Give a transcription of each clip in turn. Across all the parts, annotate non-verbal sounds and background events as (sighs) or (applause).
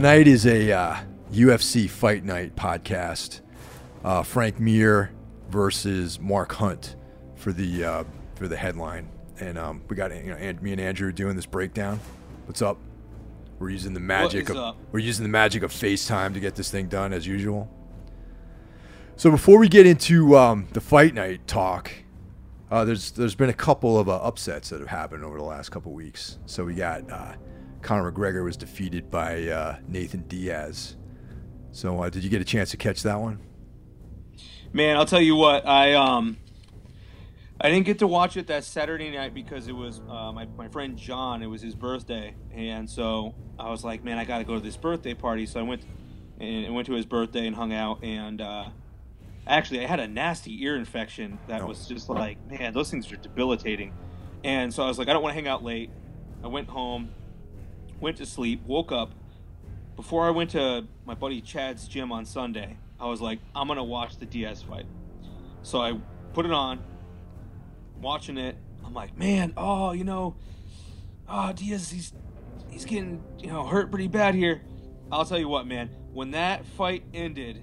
Tonight is a uh, UFC Fight Night podcast. Uh, Frank Mir versus Mark Hunt for the uh, for the headline, and um, we got you know, and me and Andrew doing this breakdown. What's up? We're using the magic of up? we're using the magic of FaceTime to get this thing done as usual. So before we get into um, the fight night talk, uh, there's there's been a couple of uh, upsets that have happened over the last couple weeks. So we got uh, Conor McGregor was defeated by uh, Nathan Diaz. So uh, did you get a chance to catch that one? Man, I'll tell you what. I um, I didn't get to watch it that Saturday night because it was uh, my my friend John. It was his birthday, and so I was like, man, I got to go to this birthday party. So I went and went to his birthday and hung out. And uh, actually, I had a nasty ear infection that Oh. was just like, man, those things are debilitating. And so I was like, I don't want to hang out late. I went home, went to sleep, woke up. Before I went to my buddy Chad's gym on Sunday, I was like, I'm gonna watch the Diaz fight. So I put it on, watching it. I'm like, man, oh, you know, oh, Diaz, he's he's getting you know hurt pretty bad here. I'll tell you what, man. When that fight ended,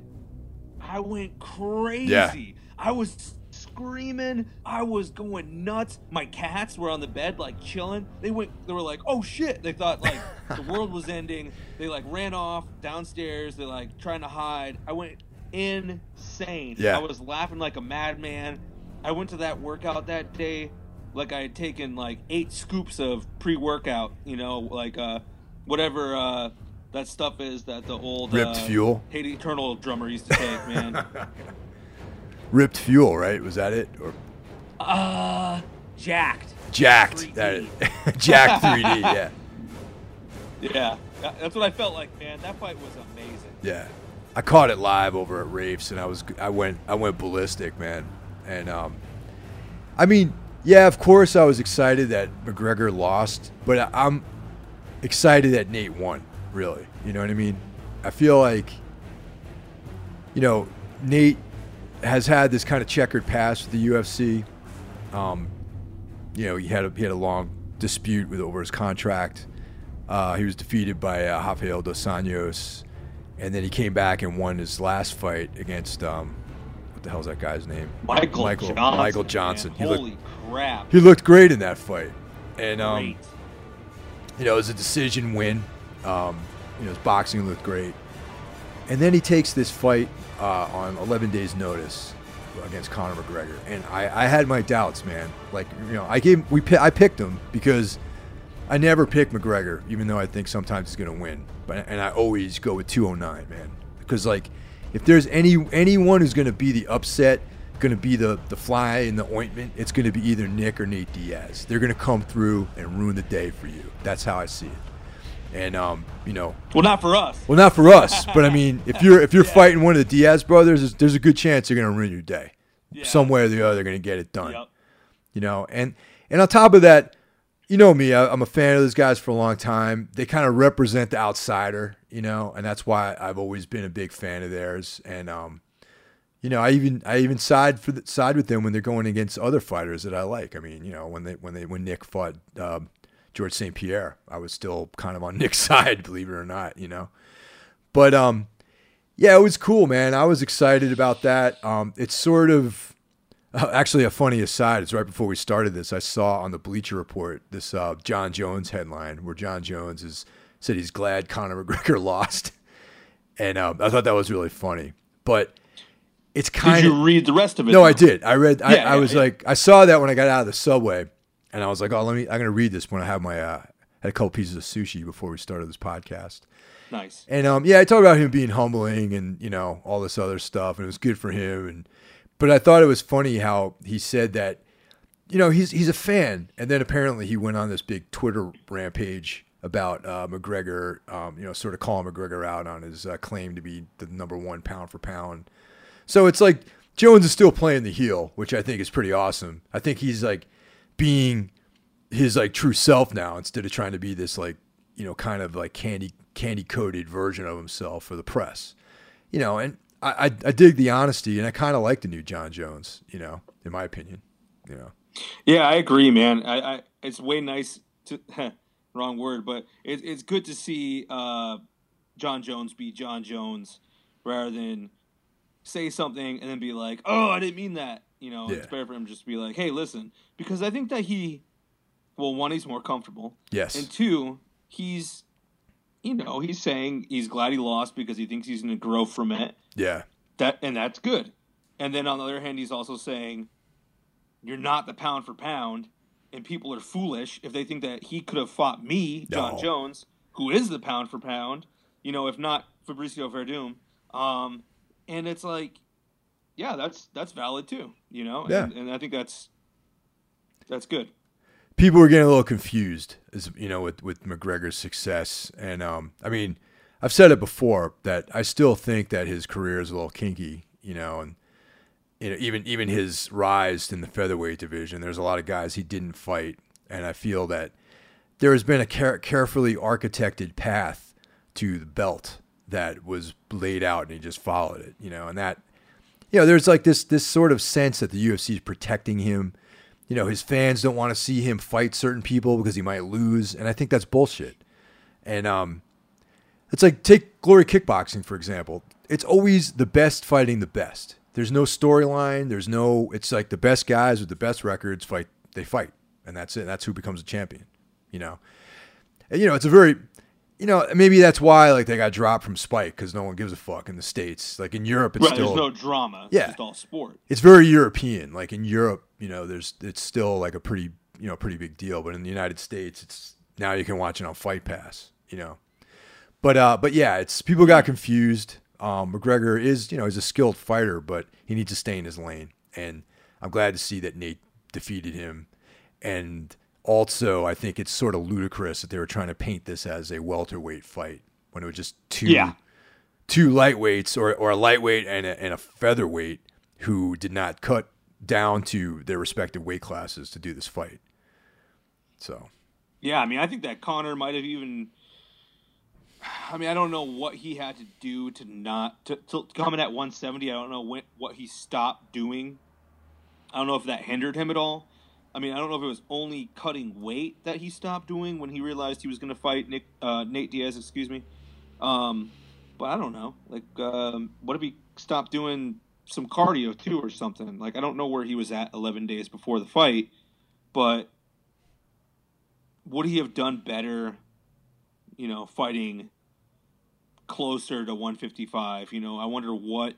I went crazy. Yeah. I was screaming. I was going nuts. My cats were on the bed like chilling. They went. They were like, "Oh shit!" They thought like (laughs) the world was ending. They like ran off downstairs. They like trying to hide. I went insane. Yeah. I was laughing like a madman. I went to that workout that day like I had taken like eight scoops of pre-workout. You know, like uh, whatever uh, that stuff is that the old Ripped uh, Fuel? Hate Eternal drummer used to take, man. (laughs) Ripped Fuel, right? Was that it? Or uh, jacked. Jacked? 3D. That (laughs) Jacked 3D. (laughs) Yeah, Yeah, that's what I felt like, man. That fight was amazing. yeah. I caught it live over at Rafes, and I was I went I went ballistic, man. And um, I mean, yeah, of course I was excited that McGregor lost, but I'm excited that Nate won. Really, you know what I mean? I feel like, you know, Nate has had this kind of checkered past with the UFC. Um, you know, he had a, he had a long dispute with over his contract. Uh, he was defeated by uh, Rafael dos Anjos, and then he came back and won his last fight against um, what the hell's that guy's name? Michael, Michael Johnson. Michael. Johnson. He Holy looked crap! he looked great in that fight, and um, Great. you know, it was a decision win. Um, you know, his boxing looked great. And then he takes this fight uh, on 11 days' notice against Conor McGregor, and I, I had my doubts, man. Like, you know, I gave we I picked him because I never pick McGregor, even though I think sometimes he's gonna win. But and I always go with 209, man, because like if there's any anyone who's gonna be the upset, gonna be the the fly in the ointment, it's gonna be either Nick or Nate Diaz. They're gonna come through and ruin the day for you. That's how I see it. And um, you know, Well, not for us. well, not for us, but I (laughs) mean, if you're if you're fighting one of the Diaz brothers, there's, there's a good chance you're gonna ruin your day, Yeah. some way or the other. They're gonna get it done Yep. you know and and on top of that you know me I, i'm a fan of those guys for a long time they kind of represent the outsider you know and that's why i've always been a big fan of theirs and um you know i even i even side for the side with them when they're going against other fighters that i like i mean you know when they when they when nick fought um, george st pierre i was still kind of on (laughs) nick's side believe it or not you know but um yeah, it was cool, man. I was excited about that. Um, it's sort of uh, actually a funny aside. It's right before we started this. I saw on the Bleacher Report this uh, Jon Jones headline where Jon Jones is said he's glad Conor McGregor (laughs) lost, and um, I thought that was really funny. But it's kind. Did you of read the rest of it? no? I did. I read. I, Yeah, I yeah, was yeah. like, I saw that when I got out of the subway, and I was like, oh, let me. I'm gonna read this when I have my uh, had a couple pieces of sushi before we started this podcast. Nice. And um, yeah, I talked about him being humbling and you know all this other stuff, and it was good for him. And but I thought it was funny how he said that, you know, he's he's a fan, and then apparently he went on this big Twitter rampage about uh, McGregor, um, you know, sort of calling McGregor out on his uh, claim to be the number one pound for pound. So it's like Jones is still playing the heel, which I think is pretty awesome. I think he's like being his like true self now instead of trying to be this like you know kind of like candy candy coated version of himself for the press. You know, and I, I, I dig the honesty, and I kind of like the new Jon Jones. You know, in my opinion. You know. Yeah, I agree, man. I, I it's way nice to (laughs) wrong word, but it, it's good to see uh, Jon Jones be Jon Jones rather than say something and then be like, "Oh, I didn't mean that." You know, Yeah. it's better for him just to be like, "Hey, listen," because I think that he, well, one, he's more comfortable, Yes. and two, he's, you know, he's saying he's glad he lost because he thinks he's going to grow from it. yeah. That and that's good. And then on the other hand, he's also saying, "You're not the pound for pound." And people are foolish if they think that he could have fought me, Jon No. Jones, who is the pound for pound. You know, if not Fabricio Werdum. Um, and it's like, yeah, that's that's valid too. You know, Yeah. and, and I think that's that's good. people were getting a little confused as you know with with McGregor's success and um I mean I've said it before that I still think that his career is a little kinky you know and you know even even his rise in the featherweight division there's a lot of guys he didn't fight and I feel that there has been a care- carefully architected path to the belt that was laid out and he just followed it you know and that you know there's like this this sort of sense that the UFC is protecting him you know, his fans don't want to see him fight certain people because he might lose, and I think that's bullshit. And um, it's like take glory kickboxing for example. It's always the best fighting the best. There's no storyline. There's no. It's like the best guys with the best records fight. They fight, and that's it. That's who becomes a champion. You know, and, you know, it's a very, you know, maybe that's why like they got dropped from Spike because no one gives a fuck in the states. Like in Europe, it's right, still there's no drama. It's Yeah. just all sport. it's very European. Like in Europe, you know, there's it's still like a pretty you know pretty big deal. But in the United States, it's now you can watch it on Fight Pass. You know, but uh, but yeah, it's people got confused. Um, McGregor is you know he's a skilled fighter, but he needs to stay in his lane. And I'm glad to see that Nate defeated him. And also, I think it's sort of ludicrous that they were trying to paint this as a welterweight fight when it was just two Yeah. two lightweights or, or a lightweight and a, and a featherweight who did not cut down to their respective weight classes to do this fight. So Yeah, I mean, I think that Conor might have even. I mean, I don't know what he had to do to not to, to come in at 170. I don't know when, what he stopped doing. I don't know if that hindered him at all. I mean, I don't know if it was only cutting weight that he stopped doing when he realized he was going to fight Nick uh, Nate Diaz. Excuse me. Um, but I don't know. Like, um, what if he stopped doing some cardio too, or something? Like, I don't know where he was at 11 days before the fight, but would he have done better, you know, fighting closer to 155? You know, I wonder what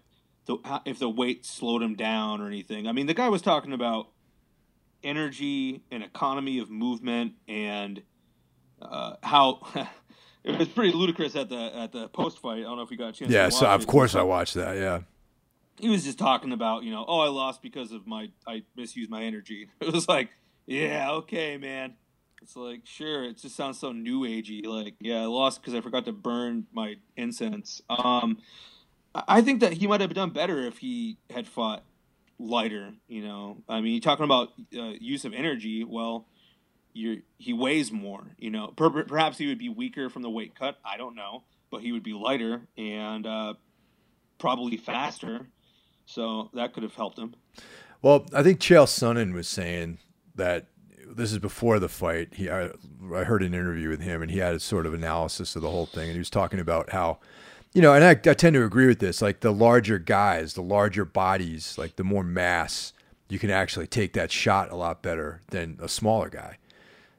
the if the weight slowed him down or anything. I mean, the guy was talking about energy and economy of movement and uh, how (laughs) it was pretty ludicrous at the at the post fight. I don't know if you got a chance. yeah, to so of it. course I watched that. Yeah, he was just talking about, you know, oh, I lost because of my, I misused my energy. (laughs) It was like, yeah, okay, man. It's like, sure, it just sounds so new agey. Like, yeah, I lost because I forgot to burn my incense. Um, I think that he might have done better if he had fought lighter. You know, I mean, you're talking about uh, use of energy. Well, you're he weighs more. You know, per- perhaps he would be weaker from the weight cut. I don't know, but he would be lighter and uh, probably faster. So that could have helped him. Well, I think Chael Sonnen was saying that this is before the fight. He, I, I heard an interview with him, and he had a sort of analysis of the whole thing, and he was talking about how, you know, and I, I tend to agree with this. Like the larger guys, the larger bodies, like the more mass, you can actually take that shot a lot better than a smaller guy.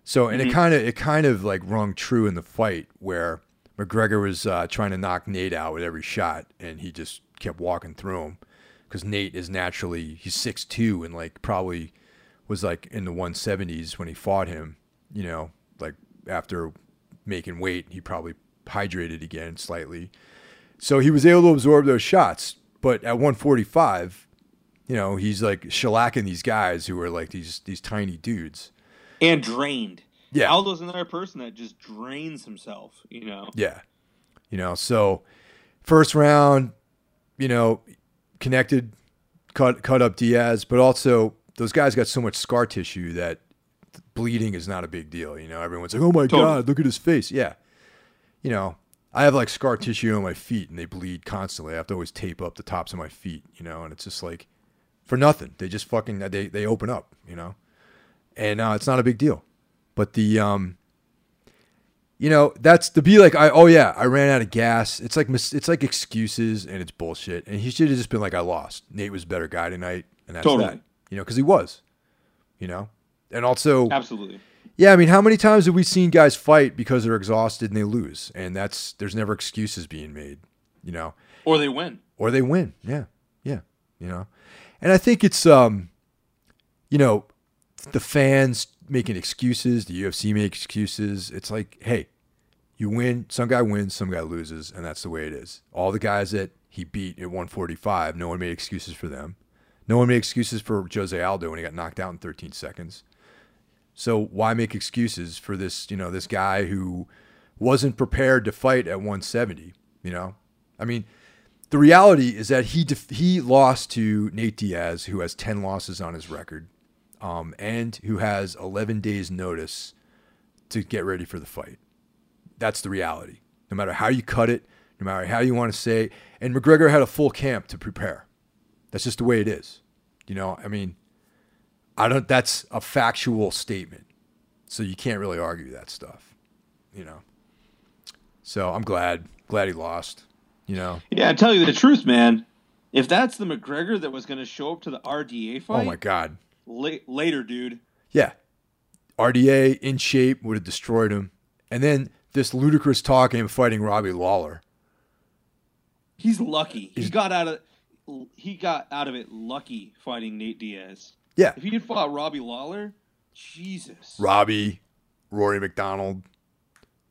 So, and it kind of it kind of like rung true in the fight where McGregor was uh, trying to knock Nate out with every shot, and he just kept walking through him because Nate is naturally he's six two and like probably was like in the 170s when he fought him, you know, like after making weight, he probably hydrated again slightly. So he was able to absorb those shots. But at 145, you know, he's like shellacking these guys who are like these these tiny dudes. And drained. Yeah. Aldo's another person that just drains himself, you know. Yeah. You know, so first round, you know, connected, cut cut up Diaz, but also those guys got so much scar tissue that bleeding is not a big deal. You know, everyone's like, "Oh my Totally. god, look at his face." Yeah, you know, I have like scar tissue on my feet and they bleed constantly. I have to always tape up the tops of my feet. You know, and it's just like for nothing. They just fucking they they open up. You know, and uh, it's not a big deal. But the um, you know, that's to be like, I oh yeah, I ran out of gas. It's like it's like excuses and it's bullshit. And he should have just been like, I lost. Nate was a better guy tonight, and that's Totally. that. You know, because he was. You know, and also, Absolutely. Yeah. I mean, how many times have we seen guys fight because they're exhausted and they lose? And that's there's never excuses being made. You know, Or they win. or they win. Yeah, yeah, you know. And I think it's um, you know, the fans making excuses, the UFC make excuses. It's like, hey, you win, some guy wins, some guy loses, and that's the way it is. All the guys that he beat at 145, no one made excuses for them. No one made excuses for Jose Aldo when he got knocked out in 13 seconds. So why make excuses for this, you know, this guy who wasn't prepared to fight at 170, you know? I mean, the reality is that he def- he lost to Nate Diaz, who has 10 losses on his record, um, and who has 11 days notice to get ready for the fight. That's the reality. No matter how you cut it, no matter how you want to say, and McGregor had a full camp to prepare. That's just the way it is. You know, I mean, I don't. That's a factual statement, so you can't really argue that stuff. You know. So I'm glad, glad he lost. You know. Yeah, I tell you the truth, man. If that's the McGregor that was going to show up to the RDA oh fight, Oh my God. la- later, dude. Yeah. RDA in shape would have destroyed him. And then this ludicrous talk of him fighting Robbie Lawler. He's lucky. He got out of he got out of it lucky fighting Nate Diaz. Yeah. If he had fought Robbie Lawler, Jesus. Robbie, Rory MacDonald.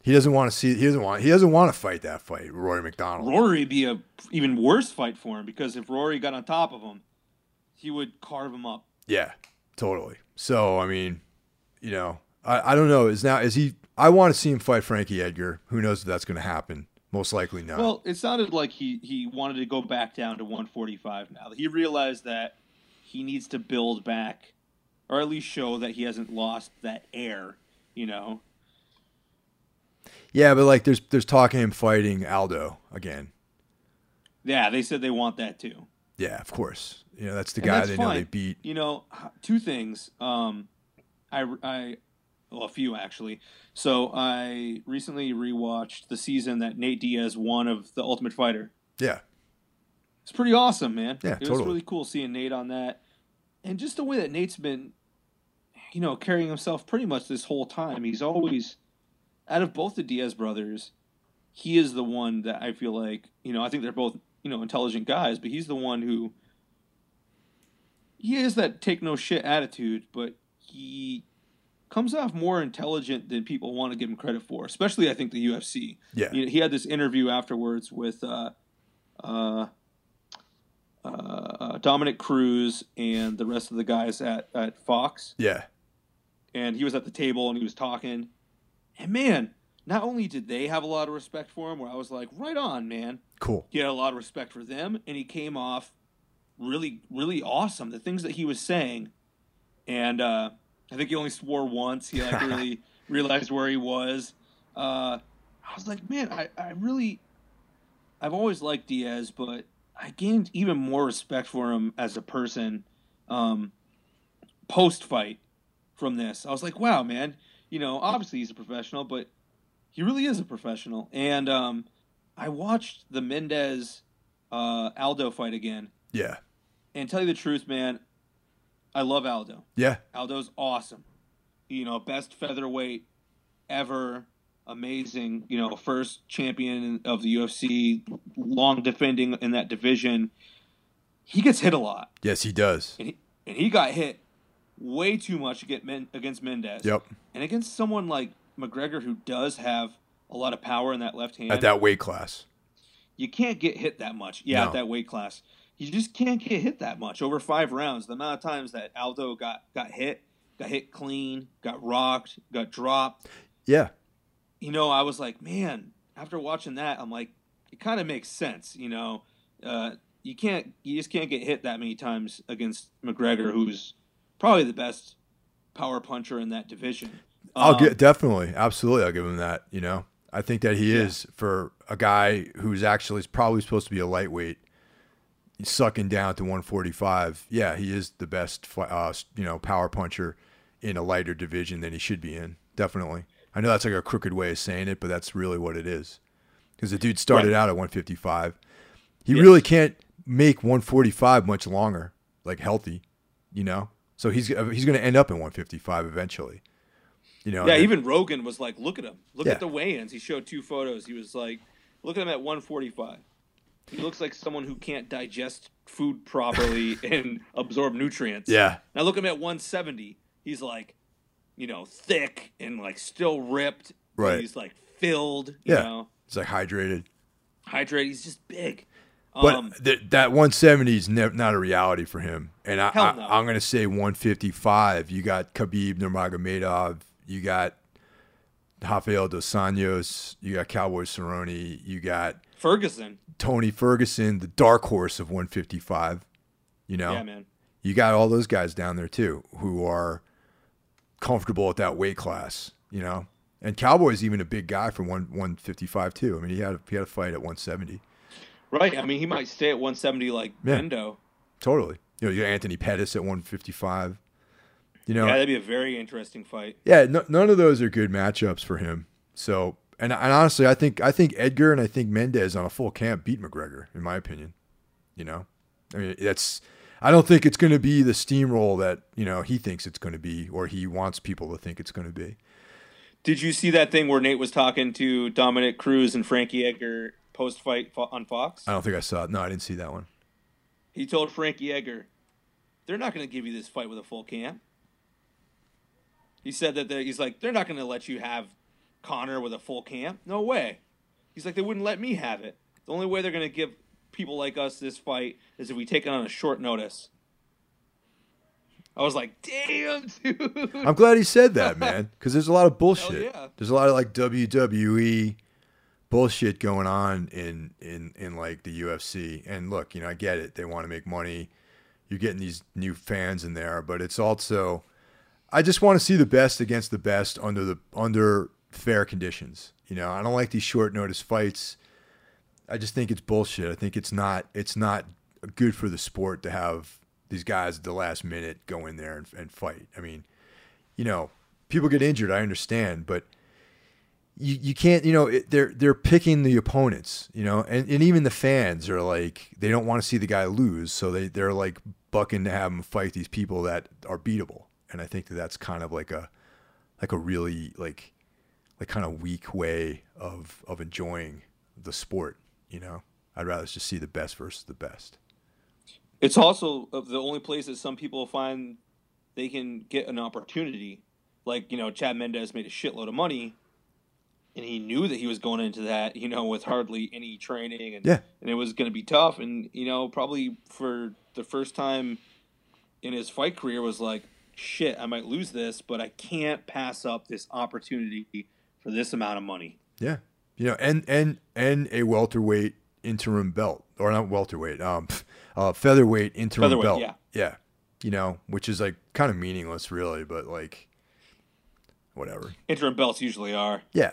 He doesn't want to see he doesn't want he doesn't want to fight that fight, Rory MacDonald. Rory be a even worse fight for him because if Rory got on top of him, he would carve him up. Yeah, totally. So I mean, you know, I, I don't know. Is now is he I want to see him fight Frankie Edgar. Who knows if that's gonna happen? Most likely not. Well, it sounded like he he wanted to go back down to 145 now. He realized that he needs to build back, or at least show that he hasn't lost that air. You know, yeah, but like there's there's talk of him fighting Aldo again. yeah. They said they want that too. Yeah, of course. You know, that's the And guy that's they know they beat. You know, two things. Um, I, I, well, a few actually. So I recently rewatched the season that Nate Diaz won of The Ultimate Fighter. Yeah. It's pretty awesome, man. Yeah, it was really cool seeing Nate on that, and just the way that Nate's been, you know, carrying himself pretty much this whole time. He's always, out of both the Diaz brothers, he is the one that I feel like, you know, I think they're both, you know, intelligent guys, but he's the one who. He has that take no shit attitude, but he comes off more intelligent than people want to give him credit for. Especially, I think the UFC. Yeah. You know, he had this interview afterwards with uh, uh, uh, Dominick Cruz and the rest of the guys at, at Fox, Yeah. and he was at the table and he was talking. And man, not only did they have a lot of respect for him, where I was like, right on, man. Cool. He had a lot of respect for them, and he came off really, really awesome. The things that he was saying, and uh, I think he only swore once. He like (laughs) really realized where he was. Uh, I was like, man, I, I really, I've always liked Diaz, but I gained even more respect for him as a person um, post fight from this. I was like, wow, man, you know, obviously he's a professional, but he really is a professional. And um, I watched the Mendez uh, Aldo fight again, Yeah. and tell you the truth, man, I love Aldo. Yeah. Aldo's awesome. You know, best featherweight ever. Amazing. You know, first champion of the UFC, long defending in that division. He gets hit a lot, Yes, he does. and he, and he got hit way too much against Men, Mendez. Yep. And against someone like McGregor, who does have a lot of power in that left hand, at that weight class. you can't get hit that much. Yeah, No. at that weight class, you just can't get hit that much over five rounds. The amount of times that Aldo got got hit, got hit clean, got rocked, got dropped. Yeah, You know, I was like, man. After watching that, I'm like, it kind of makes sense. You know, uh, you can't, you just can't get hit that many times against McGregor, who's probably the best power puncher in that division. I'll Um, get definitely, absolutely. I'll give him that. You know, I think that he Yeah. is for a guy who's actually probably supposed to be a lightweight, sucking down to 145. Yeah, he is the best, uh, you know, power puncher in a lighter division than he should be in. Definitely. I know that's like a crooked way of saying it, but that's really what it is. Because the dude started Right. out at 155. He Yes. really can't make 145 much longer, like healthy, you know. So he's uh, he's going to end up in 155 eventually. You know. Yeah, even Rogan was like, "Look at him! Look Yeah. at the weigh-ins." He showed two photos. He was like, "Look at him at 145. He looks like someone who can't digest food properly (laughs) and absorb nutrients." Yeah. Now look at him at 170. He's like, you know, thick and like still ripped. Right. He's like filled. You Yeah. know, It's like hydrated. hydrated. He's just big. But Um, th- that 170 is ne- not a reality for him. And I, I, no. I'm going to say 155. You got Khabib Nurmagomedov. You got Rafael dos Anjos. You got Cowboy Cerrone. You got Ferguson. Tony Ferguson, the dark horse of 155. You know, Yeah, man. you got all those guys down there too who are comfortable at that weight class. You know, and Cowboy's even a big guy for one 155 too. I mean, he had a, he had a fight at 170. Right. I mean, he might stay at 170 like Yeah. Endo. Totally. You know, you got Anthony Pettis at 155. You know, Yeah, yeah, that'd be a very interesting fight. no, none of those are good matchups for him. So, and, and honestly, I think I think Edgar and I think Mendez on a full camp beat McGregor, in my opinion. You know, I mean, that's. I don't think it's going to be the steamroll that you know he thinks it's going to be, or he wants people to think it's going to be. Did you see that thing where Nate was talking to Dominick Cruz and Frankie Edgar post fight on Fox? I don't think I saw it. No, I didn't see that one. He told Frankie Edgar, "They're not going to give you this fight with a full camp." He said that he's like, "They're not going to let you have Conor with a full camp. No way." He's like, "They wouldn't let me have it. The only way they're going to give people like us this fight is if we take it on a short notice." I was like, "Damn, dude." I'm glad he said that, (laughs) man, because there's a lot of bullshit. yeah. There's a lot of like WWE bullshit going on in in in like the UFC. And look, you know, I get it. They want to make money. You're getting these new fans in there, but it's also I just want to see the best against the best under the under fair conditions. You know, I don't like these short notice fights. I just think it's bullshit. I think it's not it's not good for the sport to have these guys at the last minute go in there and, and fight. I mean, you know, people get injured. I understand, but you, you can't. You know, it, they're they're picking the opponents. You know, and, and even the fans are like they don't want to see the guy lose, so they they're like bucking to have him fight these people that are beatable. And I think that that's kind of like a like a really like like kind of weak way of of enjoying the sport. You know, I'd rather just see the best versus the best. It's also the only place that some people find they can get an opportunity. Like, you know, Chad Mendez made a shitload of money and he knew that he was going into that, you know, with hardly any training and Yeah. and it was going to be tough and you know, probably for the first time in his fight career was like, shit, I might lose this, but I can't pass up this opportunity for this amount of money. Yeah, you know, and and and a welterweight interim belt, or not welterweight, um, (laughs) uh, featherweight interim Featherweight, belt. yeah. yeah, you know, which is like kind of meaningless, really, but like, whatever. Interim belts usually are. Yeah,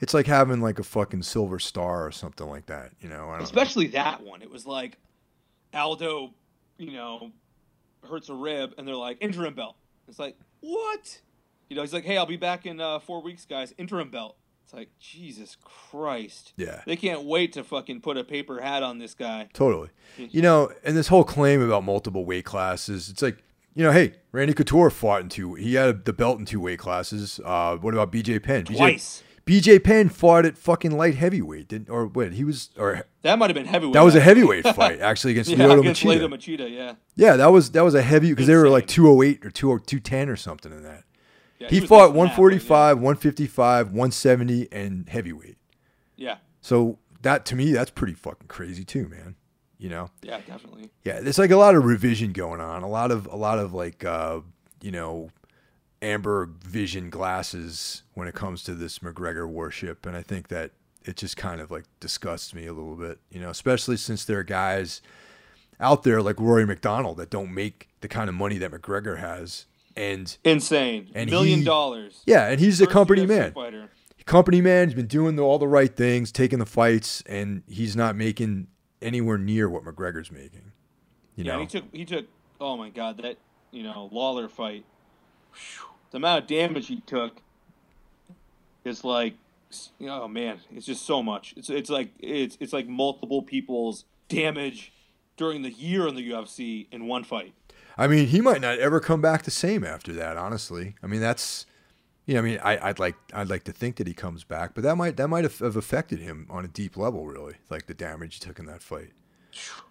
it's like having like a fucking silver star or something like that. You know, especially that one. It was like Aldo, you know, hurts a rib, and they're like interim belt. It's like what? You know, he's like, hey, I'll be back in uh, four weeks, guys. Interim belt. It's like Jesus Christ. yeah, They can't wait to fucking put a paper hat on this guy. totally. You know, and this whole claim about multiple weight classes, it's like. You know, hey, Randy Couture fought in two. He had the belt in two weight classes. Uh, what about BJ Penn? BJ Twice. BJ Penn fought at fucking light heavyweight, didn't? Or wait, he was, or That might have been heavyweight. that was a heavyweight (laughs) fight actually against. Yeah, Lyoto against Machida. Lyoto Machida. Yeah. Yeah, that was that was a heavy because they were like 208 or 2 210 or something in that. Yeah, he was fought less than that, 145, 155, 170, and heavyweight. Yeah, So that to me, that's pretty fucking crazy too, man. You know? yeah, yeah, definitely. Yeah, there's like a lot of revision going on. A lot of a lot of like uh, you know, amber vision glasses when it comes to this McGregor worship, and I think that it just kind of like disgusts me a little bit. You know, especially since there are guys out there like Rory MacDonald that don't make the kind of money that McGregor has, and Insane. And Million he- dollars. yeah, and he's a company UFC man. Fighter. company man. He's been doing the, all the right things, taking the fights, and he's not making anywhere near what McGregor's making. You yeah, know, he took he took. Oh my god, that you know Lawler fight. The amount of damage he took is like, oh man, it's just so much. It's it's like it's it's like multiple people's damage during the year in the UFC in one fight. I mean, he might not ever come back the same after that. Honestly, I mean, that's, you know, I mean, I, I'd like, I'd like to think that he comes back, but that might, that might have, have affected him on a deep level, really, like the damage he took in that fight.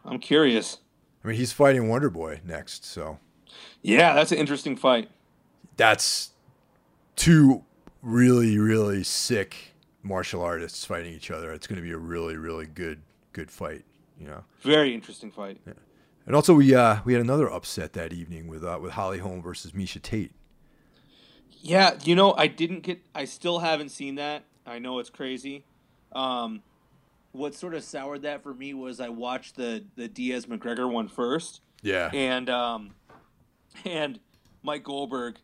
I'm curious. I mean, he's fighting Wonder Boy next, so Yeah, that's an interesting fight. that's two really, really sick martial artists fighting each other. It's going to be a really, really good, good fight. You know. Very interesting fight. And also, we uh, we had another upset that evening with uh, with Holly Holm versus Miesha Tate. Yeah, you know, I didn't get. I still haven't seen that. I know it's crazy. Um, what sort of soured that for me was I watched the the Diaz McGregor one first, Yeah. and um, and Mike Goldberg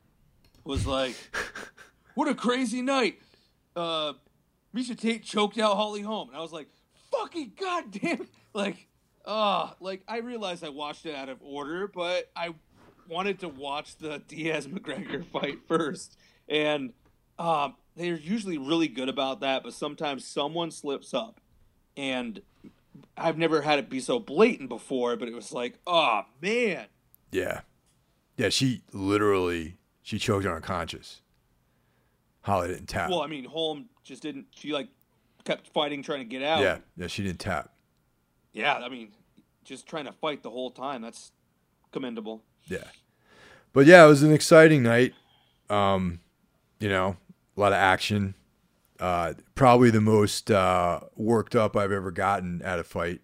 was like, (laughs) "What a crazy night!" Uh, Miesha Tate choked out Holly Holm, and I was like, "Fucking goddamn!" it." (laughs) Like, ah, like I realized I watched it out of order, but I wanted to watch the (laughs) Diaz McGregor fight first, and um, they're usually really good about that, but sometimes someone slips up, and I've never had it be so blatant before, but it was like, oh man, Yeah. Yeah, she literally she choked her unconscious. Holly didn't tap. Well, I mean, Holm just didn't. She like kept fighting, trying to get out. yeah, yeah, she didn't tap. Yeah. I mean, just trying to fight the whole time. That's commendable. Yeah. But yeah, it was an exciting night. Um, you know, a lot of action. Uh, probably the most uh, worked up I've ever gotten at a fight.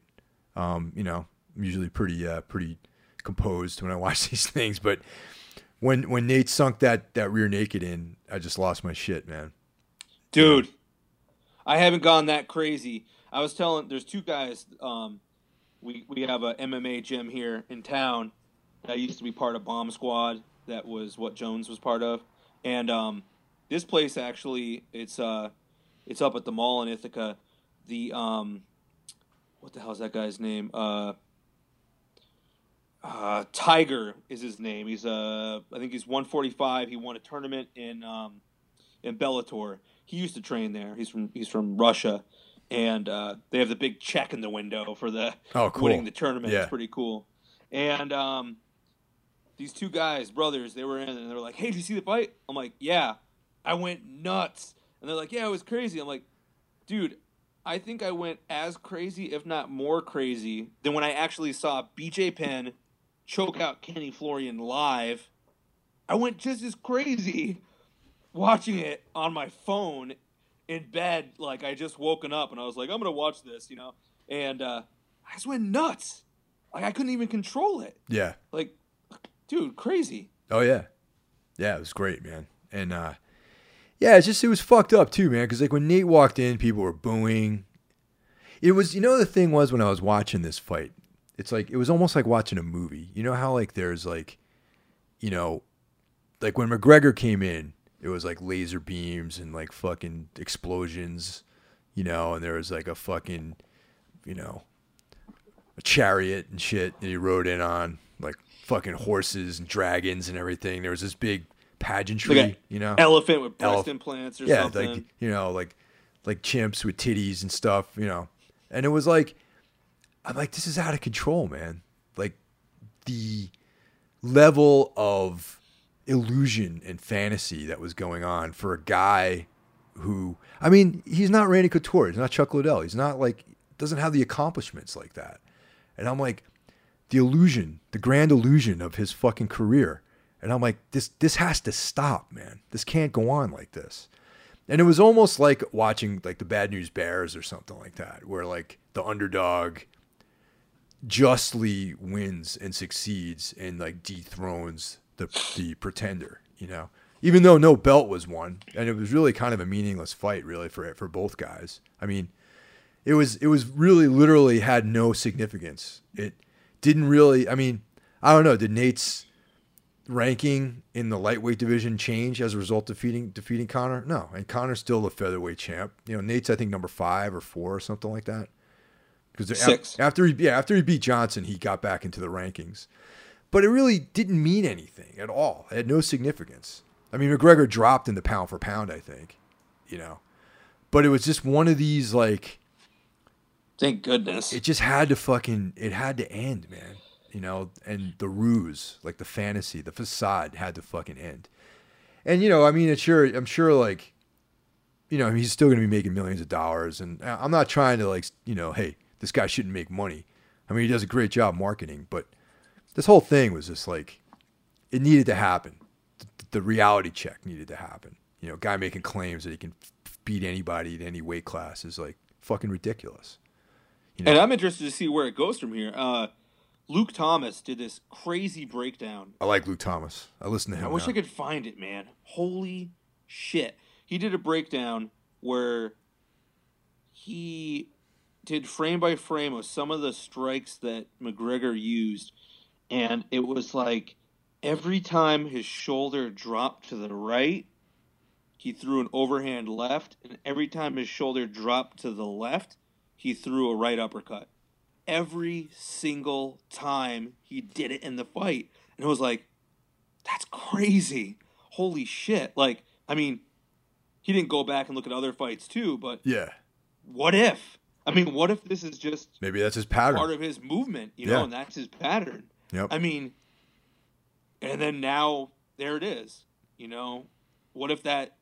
Um, you know, I'm usually pretty uh, pretty composed when I (laughs) watch these things, but when when Nate sunk that that rear naked in, I just lost my shit, man. Dude, I haven't gone that crazy. I was telling there's two guys. Um, we we have a MMA gym here in town that used to be part of Bomb Squad. That was what Jones was part of, and um, this place actually it's uh it's up at the mall in Ithaca. The um, what the hell is that guy's name? Uh, uh, Tiger is his name. He's uh, I think he's 145. He won a tournament in um, in Bellator. He used to train there. He's from he's from Russia, and uh, they have the big check in the window for the Oh, cool. winning the tournament. Yeah. It's pretty cool. And um, these two guys, brothers, they were in, and they were like, "Hey, did you see the fight?" I'm like, "Yeah." I went nuts, and they're like, "Yeah, it was crazy." I'm like, "Dude." I think I went as crazy, if not more crazy, than when I actually saw BJ Penn choke out Kenny Florian live. I went just as crazy (laughs) watching it on my phone in bed. Like I just woken up and I was like, I'm gonna watch this, you know. And uh, I just went nuts. Like I couldn't even control it. Yeah. Like, dude, crazy. Oh yeah, yeah, it was great, man. And uh, yeah, it's just it was fucked up too, man. Because like when Nate walked in, people were booing. It was, you know, the thing was when I was watching this fight, it's like it was almost like watching a movie. You know how like there's like, you know, like when McGregor came in, it was like laser beams and like fucking explosions, you know, and there was like a fucking, you know, a chariot and shit that he rode in on, like fucking horses and dragons and everything. There was this big pageantry, Like you know. Elephant with breast Elef- implants or yeah, something. like you know, like like chimps with titties and stuff, you know. And it was like I'm like, this is out of control, man. Like the level of illusion and fantasy that was going on for a guy who I mean, he's not Randy Couture, he's not Chuck Liddell, he's not like doesn't have the accomplishments like that. And I'm like, the illusion, the grand illusion of his fucking career. And I'm like, this this has to stop, man. This can't go on like this. And it was almost like watching like the Bad News Bears or something like that, where like the underdog justly wins and succeeds and like dethrones the the pretender, you know. Even though no belt was won, and it was really kind of a meaningless fight, really for it for both guys. I mean, it was it was really literally had no significance. It didn't really. I mean, I don't know. Did Nate's ranking in the lightweight division change as a result of defeating defeating Conor? No, and Conor's still the featherweight champ. You know, Nate's I think number five or four or something like that. Because after he yeah after he beat Johnson, he got back into the rankings, but it really didn't mean anything at all. It had no significance. I mean, McGregor dropped in the pound for pound, I think, you know, but it was just one of these like Thank goodness. it just had to fucking it had to end, man. You know, and the ruse, like the fantasy, the facade had to fucking end. And you know, I mean, it's sure I'm sure like you know, he's still going to be making millions of dollars and I'm not trying to like, you know, hey, this guy shouldn't make money. I mean, he does a great job marketing, but this whole thing was just like it needed to happen. The, reality check needed to happen. You know, guy making claims that he can beat anybody in any weight class is like fucking ridiculous. You know? and I'm interested to see where it goes from here. Uh, Luke Thomas did this crazy breakdown. I like Luke Thomas. I listen to him. I wish now. I could find it, man. Holy shit. He did a breakdown where he did frame by frame of some of the strikes that McGregor used. And it was like every time his shoulder dropped to the right, he threw an overhand left. And every time his shoulder dropped to the left, he threw a right uppercut. Every single time he did it in the fight. And it was like, that's crazy. Holy shit. Like, I mean, he didn't go back and look at other fights too, but Yeah, what if? I mean, what if this is just maybe that's his pattern. part of his movement, you know, and that's his pattern? Yep. I mean, and then now there it is, you know. What if that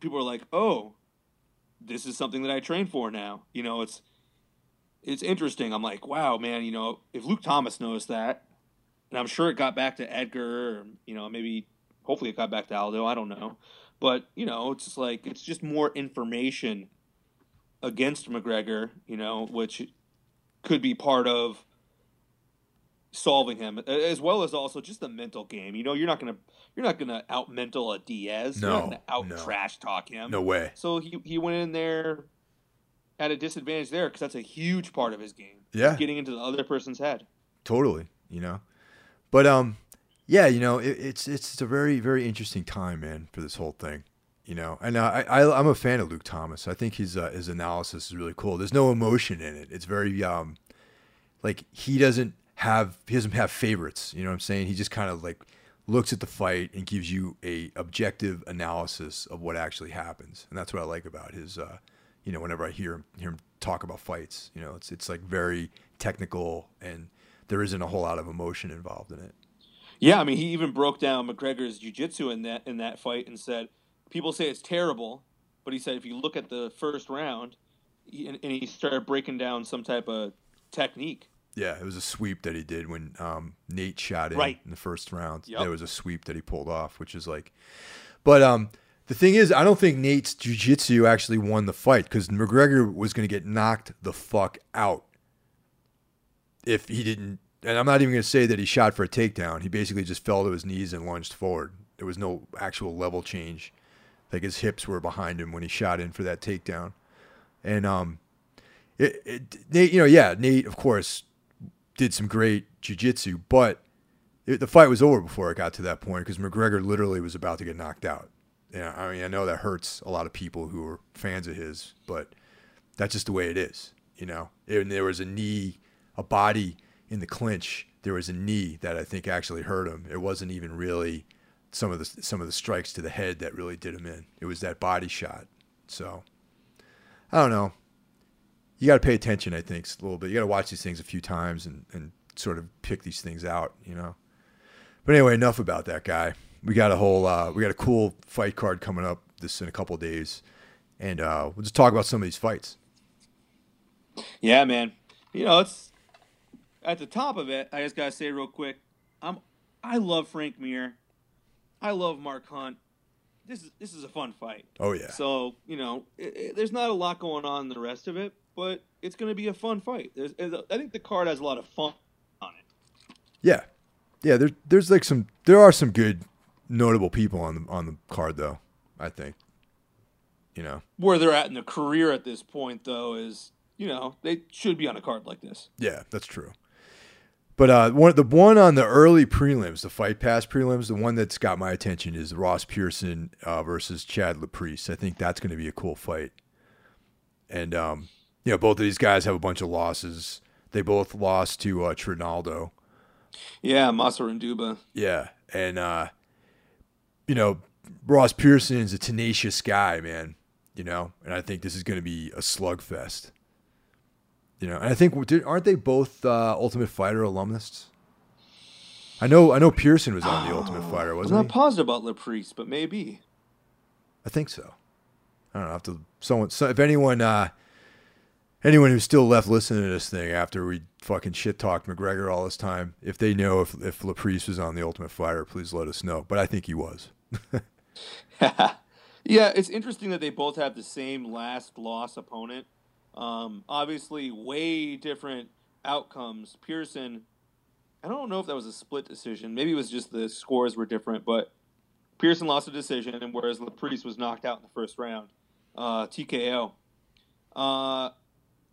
people are like, "Oh, this is something that I train for now." You know, it's it's interesting. I'm like, "Wow, man, you know, if Luke Thomas knows that, and I'm sure it got back to Edgar, or, you know, maybe hopefully it got back to Aldo, I don't know. But, you know, it's just like it's just more information against McGregor, you know, which could be part of solving him as well as also just the mental game. You know, you're not gonna you're not gonna out mental a Diaz. you're No, not gonna out no. trash talk him. no way. So he he went in there at a disadvantage there because that's a huge part of his game. Yeah. getting into the other person's head. Totally. You know, but um, yeah, you know, it, it's it's a very very interesting time, man, for this whole thing. You know, and I, I I'm a fan of Luke Thomas. I think his uh, his analysis is really cool. There's no emotion in it. It's very um, like he doesn't have he doesn't have favorites. You know what I'm saying? He just kind of like looks at the fight and gives you a objective analysis of what actually happens, and that's what I like about his. Uh, you know, whenever I hear him hear him talk about fights, you know, it's it's like very technical and there isn't a whole lot of emotion involved in it. Yeah, I mean, he even broke down McGregor's jiu-jitsu in that in that fight and said people say it's terrible, but he said if you look at the first round, and, and he started breaking down some type of technique. Yeah, it was a sweep that he did when um, Nate shot in Right. in the first round. Yep. There was a sweep that he pulled off, which is like, but um, the thing is, I don't think Nate's jiu-jitsu actually won the fight because McGregor was going to get knocked the fuck out if he didn't. And I'm not even going to say that he shot for a takedown. He basically just fell to his knees and lunged forward. There was no actual level change. Like his hips were behind him when he shot in for that takedown. And um, it, it Nate, you know, yeah, Nate, of course, did some great jujitsu, but it, the fight was over before it got to that point because McGregor literally was about to get knocked out. Yeah, I mean, I know that hurts a lot of people who are fans of his, but that's just the way it is, you know. And there was a knee, a body in the clinch. There was a knee that I think actually hurt him. It wasn't even really some of the some of the strikes to the head that really did him in. It was that body shot. So I don't know. You got to pay attention, I think, a little bit. You got to watch these things a few times and, and sort of pick these things out, you know. But anyway, enough about that guy. We got a whole, uh, we got a cool fight card coming up this in a couple of days, and uh, we'll just talk about some of these fights. Yeah, man. You know, it's at the top of it. I just gotta say real quick, I'm I love Frank Mir. I love Mark Hunt. This is this is a fun fight. Oh yeah. So you know, it, it, there's not a lot going on in the rest of it, but it's going to be a fun fight. There's, I think the card has a lot of fun on it. Yeah, yeah. There's there's like some there are some good notable people on the on the card though. I think. You know where they're at in their career at this point, though, is you know they should be on a card like this. Yeah, that's true. But uh, one the one on the early prelims, the Fight Pass prelims, the one that's got my attention is Ross Pearson uh, versus Chad Laprise. I think that's going to be a cool fight. And um, you know, both of these guys have a bunch of losses. They both lost to uh, Trinaldo. Yeah, Duba. Yeah, and uh, you know, Ross Pearson is a tenacious guy, man. You know, and I think this is going to be a slugfest. You know, and I think aren't they both uh, Ultimate Fighter alumnists? I know, I know. Pearson was on the oh, (gasps) Ultimate Fighter, wasn't he? I'm not he? positive about Laprise, but maybe. I think so. I don't know. Have to someone. So if anyone, uh, anyone who's still left listening to this thing after we fucking shit talked McGregor all this time, if they know if if Laprise was on the Ultimate Fighter, please let us know. But I think he was. (laughs) yeah, it's interesting that they both have the same last loss opponent. Um, obviously, way different outcomes. Pearson, I don't know if that was a split decision. Maybe it was just the scores were different, but Pearson lost a decision, and whereas Laprise was knocked out in the first round, uh, TKO. Uh,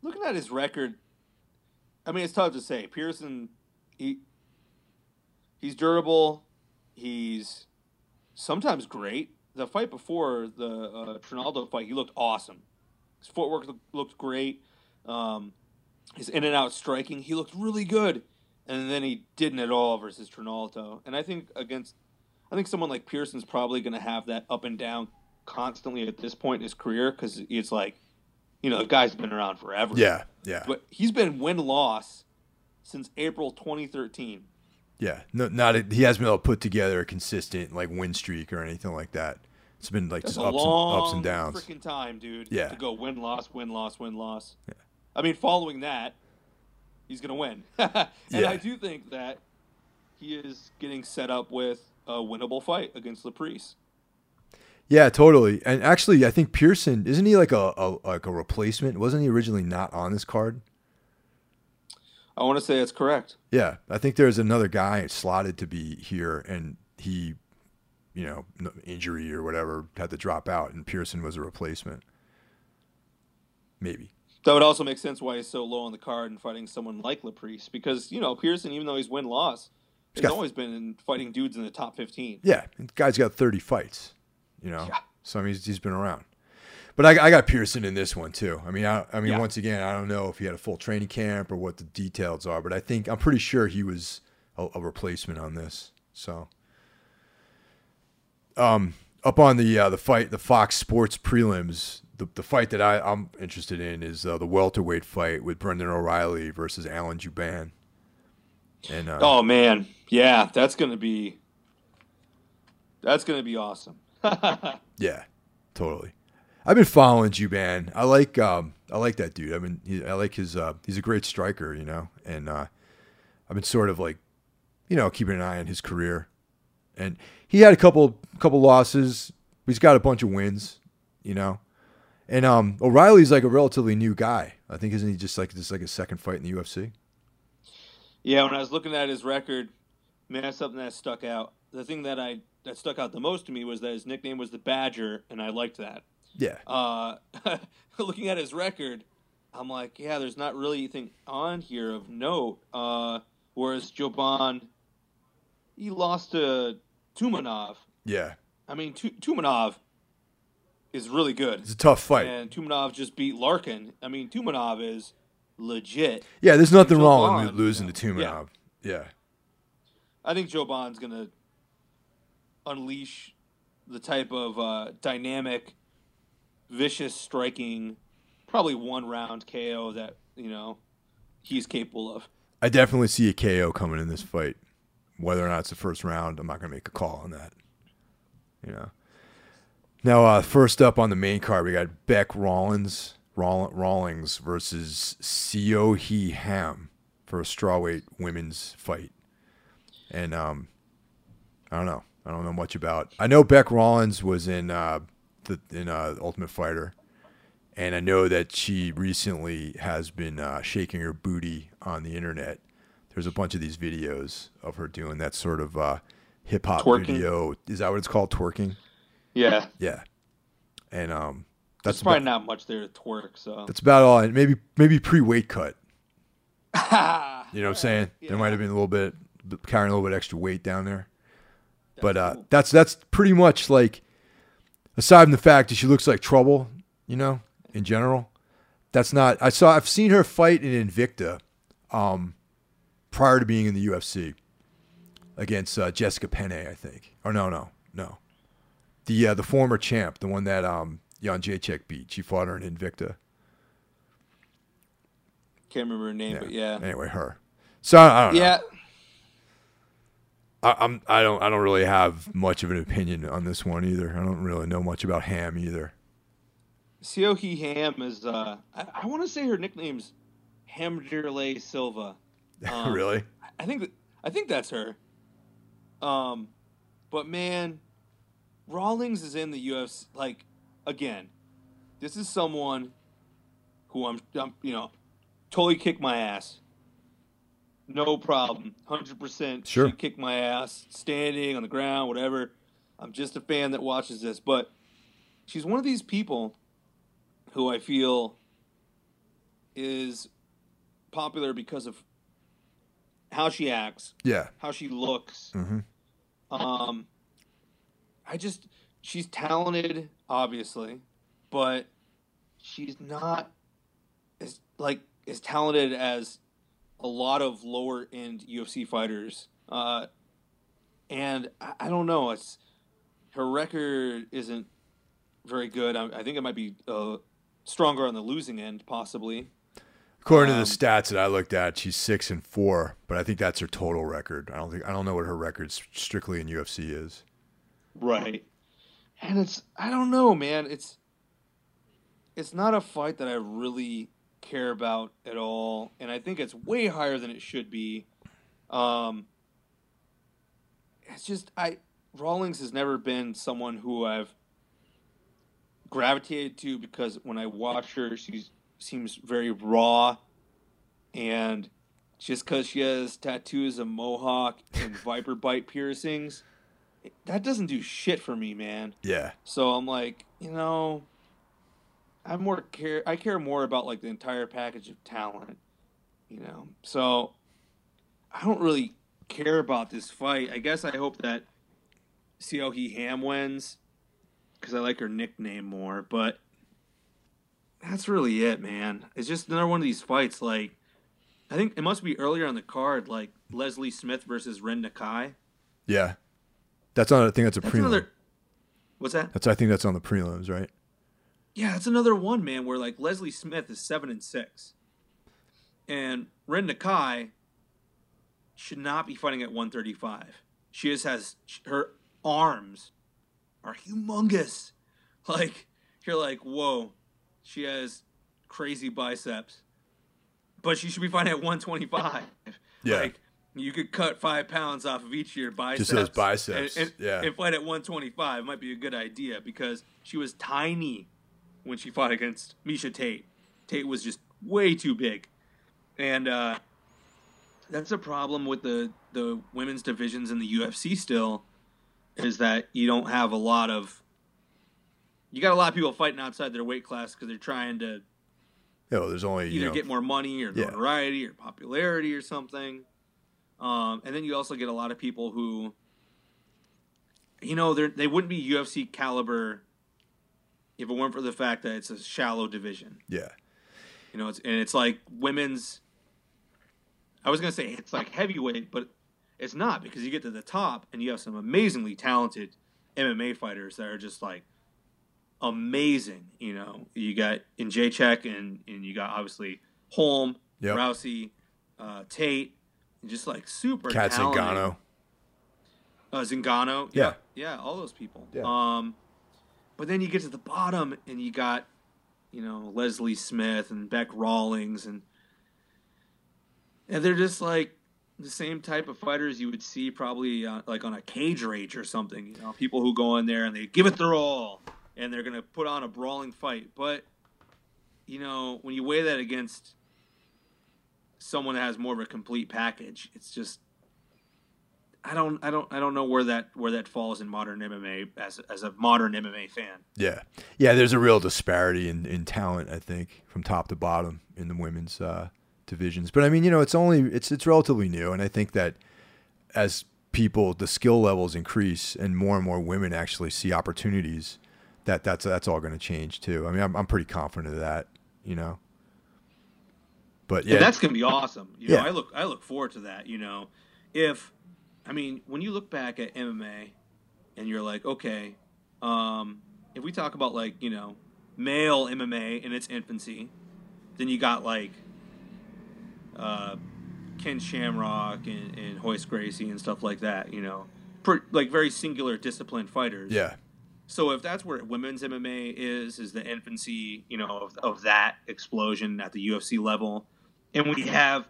looking at his record, I mean, it's tough to say. Pearson, he he's durable. He's sometimes great. The fight before the uh, Trinaldo fight, he looked awesome. His footwork looked great. Um, his in and out striking, he looked really good. And then he didn't at all versus Trinaldo. And I think against, I think someone like Pearson's probably going to have that up and down constantly at this point in his career because it's like, you know, the guy's been around forever. Yeah, yeah. But he's been win loss since April 2013. Yeah, no, not a, he hasn't been able to put together a consistent like win streak or anything like that. It's been like That's just ups and, ups and downs. Freaking time, dude. Yeah. To go win loss win loss win loss. Yeah. I mean, following that, he's gonna win. (laughs) and yeah. I do think that he is getting set up with a winnable fight against Laprise. Yeah, totally. And actually, I think Pearson isn't he like a, a like a replacement? Wasn't he originally not on this card? I want to say that's correct. Yeah, I think there's another guy slotted to be here, and he you know, injury or whatever, had to drop out, and Pearson was a replacement. Maybe. That would also make sense why he's so low on the card and fighting someone like Laprise, because you know Pearson, even though he's win loss, he's, he's got, always been fighting dudes in the top fifteen. Yeah, And the guy's got thirty fights. You know, yeah. so I mean he's, he's been around. But I, I, got Pearson in this one too. I mean, I, I mean, yeah. once again, I don't know if he had a full training camp or what the details are, but I think I'm pretty sure he was a, a replacement on this. So um, up on the uh, the fight, the Fox Sports prelims, the, the fight that I, I'm interested in is uh, the welterweight fight with Brendan O'Reilly versus Alan Jouban. And uh, oh man, yeah, that's gonna be that's gonna be awesome. (laughs) yeah, totally. I've been following Jouban. I like um, I like that dude. I mean, he, I like his. Uh, he's a great striker, you know. And uh, I've been sort of like, you know, keeping an eye on his career and he had a couple couple losses. He's got a bunch of wins, you know. And um, O'Reilly's like a relatively new guy. I think isn't he just like just like a second fight in the UFC? Yeah, when I was looking at his record, man, that's something that stuck out. The thing that I that stuck out the most to me was that his nickname was the Badger, and I liked that. Yeah. Uh, (laughs) looking at his record, I'm like, yeah, there's not really anything on here of note. Uh, whereas Jouban he lost to Tumenov. Yeah. I mean, Tumenov is really good. It's a tough fight. And Tumenov just beat Larkin. I mean, Tumenov is legit. Yeah, there's nothing wrong with losing to Tumenov. Yeah. yeah. I think Jouban's going to unleash the type of uh, dynamic, vicious striking, probably one round KO that, you know, he's capable of. I definitely see a KO coming in this fight whether or not it's the first round, I'm not to make a call on that. You know. Now, uh, first up on the main card, we got Bec Rawlings, Rawlings versus Seo Ham for a strawweight women's fight. And um, I don't know. I don't know much about. I know Bec Rawlings was in uh, the in uh, Ultimate Fighter, and I know that she recently has been uh, shaking her booty on the internet. There's a bunch of these videos of her doing that sort of uh, hip hop video. Is that what it's called? Twerking. Yeah, Yeah. And um, there's that's probably about, not much there to twerk. So that's about all. And maybe maybe pre weight cut. (laughs) You know what I'm saying? Yeah. There might have been a little bit carrying a little bit extra weight down there. But uh, that's that's pretty much like, aside from the fact that she looks like trouble, you know, in general. That's not. I saw. I've seen her fight in Invicta, um, prior to being in the UFC, against uh, Jessica Penne, I think. Or no, no, no. The uh, the former champ, the one that um, Joanna Jędrzejczyk beat. She fought her in Invicta. can't remember her name, but yeah, Anyway, her. So I, I don't know. yeah. I, I'm I don't I don't really have much of an opinion on this one either. I don't really know much about Ham either. Seohee Ham is. Uh, I, I want to say her nickname's Hamderlei Silva. (laughs) Um, really? I think that I think that's her. Um, but man, Rawlings is in the UFC. Like, again, this is someone who I'm, I'm you know, totally kick my ass. No problem, hundred percent. Sure. kick my ass, standing on the ground, whatever. I'm just a fan that watches this, but she's one of these people who I feel is popular because of how she acts, Yeah. how she looks. Mm-hmm. Um, I just she's talented, obviously, but she's not as like as talented as a lot of lower end UFC fighters. Uh, and I, I don't know. It's her record isn't very good. I, I think it might be uh, stronger on the losing end, possibly. According Um, to the stats that I looked at, she's six and four, but I think that's her total record. I don't think I don't know what her record strictly in UFC is. Right. And it's I don't know, man. It's it's not a fight that I really care about at all, and I think it's way higher than it should be. Um it's just I Rawlings has never been someone who I've gravitated to because when I watch her, she seems very raw, and just because she has tattoos, a mohawk, and (laughs) viper bite piercings, that doesn't do shit for me, man. Yeah. So I'm like, you know, I more care. I care more about like the entire package of talent, you know. So I don't really care about this fight. I guess I hope that Seohee Ham wins because I like her nickname more. But that's really it, man. It's just another one of these fights. Like, I think it must be earlier on the card, like Leslie Smith versus Rin Nakai. Yeah. That's on. I think that's a That's prelim. another. What's that? That's I think that's on the prelims, right? Yeah, that's another one, man, where like Leslie Smith is seven and six. And Rin Nakai should not be fighting at 135. She just has her arms are humongous. (laughs) Like you're like, whoa, she has crazy biceps. But she should be fighting at 125. (laughs) Yeah. Like you could cut five pounds off of each of your biceps. those biceps, And, and, yeah. and fight at 125 might be a good idea because she was tiny when she fought against Miesha Tate. Tate was just way too big. And uh, that's a problem with the, the women's divisions in the UFC still, is that you don't have a lot of. You got a lot of people fighting outside their weight class because they're trying to Yeah. Well, there's only you either know, get more money or Yeah. notoriety or popularity or something. Um, and then you also get a lot of people who, you know, they they wouldn't be UFC caliber if it weren't for the fact that it's a shallow division. yeah. You know, it's and it's like women's. I was gonna say it's like heavyweight, but it's not because you get to the top and you have some amazingly talented MMA fighters that are just like amazing. You know, you got in Jacek and and you got obviously Holm, Yep. Rousey, uh, Tate, just like super Cat talented. Zingano. Uh, Zingano. Yeah. Yeah. All those people. Yeah. Um, but then you get to the bottom and you got, you know, Leslie Smith and Bec Rawlings and and they're just like the same type of fighters you would see probably uh, like on a cage rage or something. You know, people who go in there and they give it their all, and they're gonna put on a brawling fight. But you know, when you weigh that against someone that has more of a complete package, it's just I don't I don't I don't know where that where that falls in modern MMA as as a modern MMA fan. Yeah, yeah. There's a real disparity in, in talent, I think, from top to bottom in the women's uh, divisions. But I mean, you know, it's only it's it's relatively new, and I think that as people the skill levels increase and more and more women actually see opportunities, that that's that's all going to change too. I mean, I'm I'm pretty confident of that, you know. But yeah, that's gonna be awesome. You know, Yeah. I look I look forward to that. You know, if I mean when you look back at MMA and you're like, okay, um, if we talk about like you know male MMA in its infancy, then you got like uh, Ken Shamrock and, and Hoist Gracie and stuff like that. You know, per, like very singular disciplined fighters. yeah, So if that's where women's MMA is, is the infancy, you know, of, of that explosion at the UFC level, and we have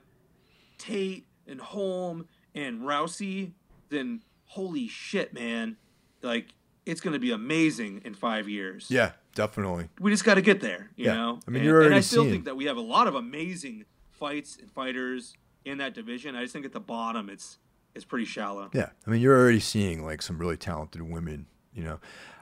Tate and Holm and Rousey, then holy shit, man! Like it's going to be amazing in five years. yeah, definitely. we just got to get there, you Yeah. know. I mean, and, you're and I still think that we have a lot of amazing fights and fighters in that division. I just think at the bottom, it's it's pretty shallow. Yeah, I mean, you're already seeing like some really talented women. You know,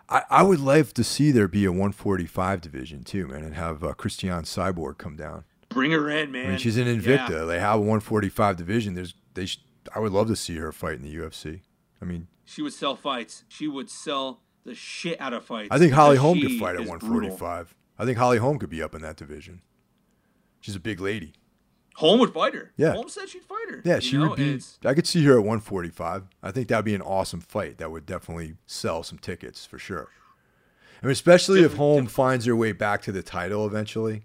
I, I would love to see there be a 145 division too, man, and have uh, Christiane Cyborg come down. Bring her in, man. I mean, she's Yeah. Invicta. They have a 145 division. There's they. Sh- I would love to see her fight in the UFC. I mean, She would sell fights. She would sell the shit out of fights. I think Holly Holm could fight at 145. brutal. I think Holly Holm could be up in that division. She's a big lady. Holm would fight her. Yeah. Holm said she'd fight her. Yeah, she know, would be. it's- I could see her at 145. I think that'd be an awesome fight. That would definitely sell some tickets for sure. I mean, especially if Holm finds her way back to the title eventually,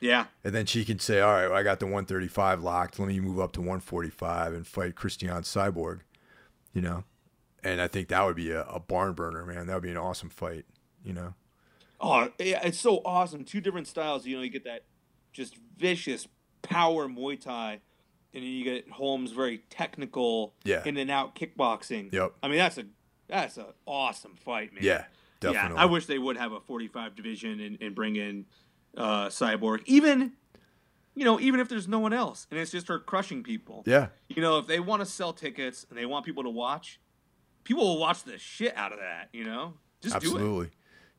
Yeah. and then she can say, "All right, well, I got the 135 locked. Let me move up to 145 and fight Christiane Cyborg." You know, and I think that would be a, a barn burner, man. That would be an awesome fight. You know, Oh, yeah, it's so awesome. Two different styles. You know, you get that just vicious power Muay Thai, and then you get Holm's very technical, Yeah. in and out kickboxing. Yep. I mean, that's a that's an awesome fight, man. yeah, definitely. Yeah, I wish they would have a 45 division and, and bring in uh, Cyborg, even you know, even if there's no one else, and it's just her crushing people. yeah, You know, if they want to sell tickets and they want people to watch, people will watch the shit out of that. You know, just do it. absolutely.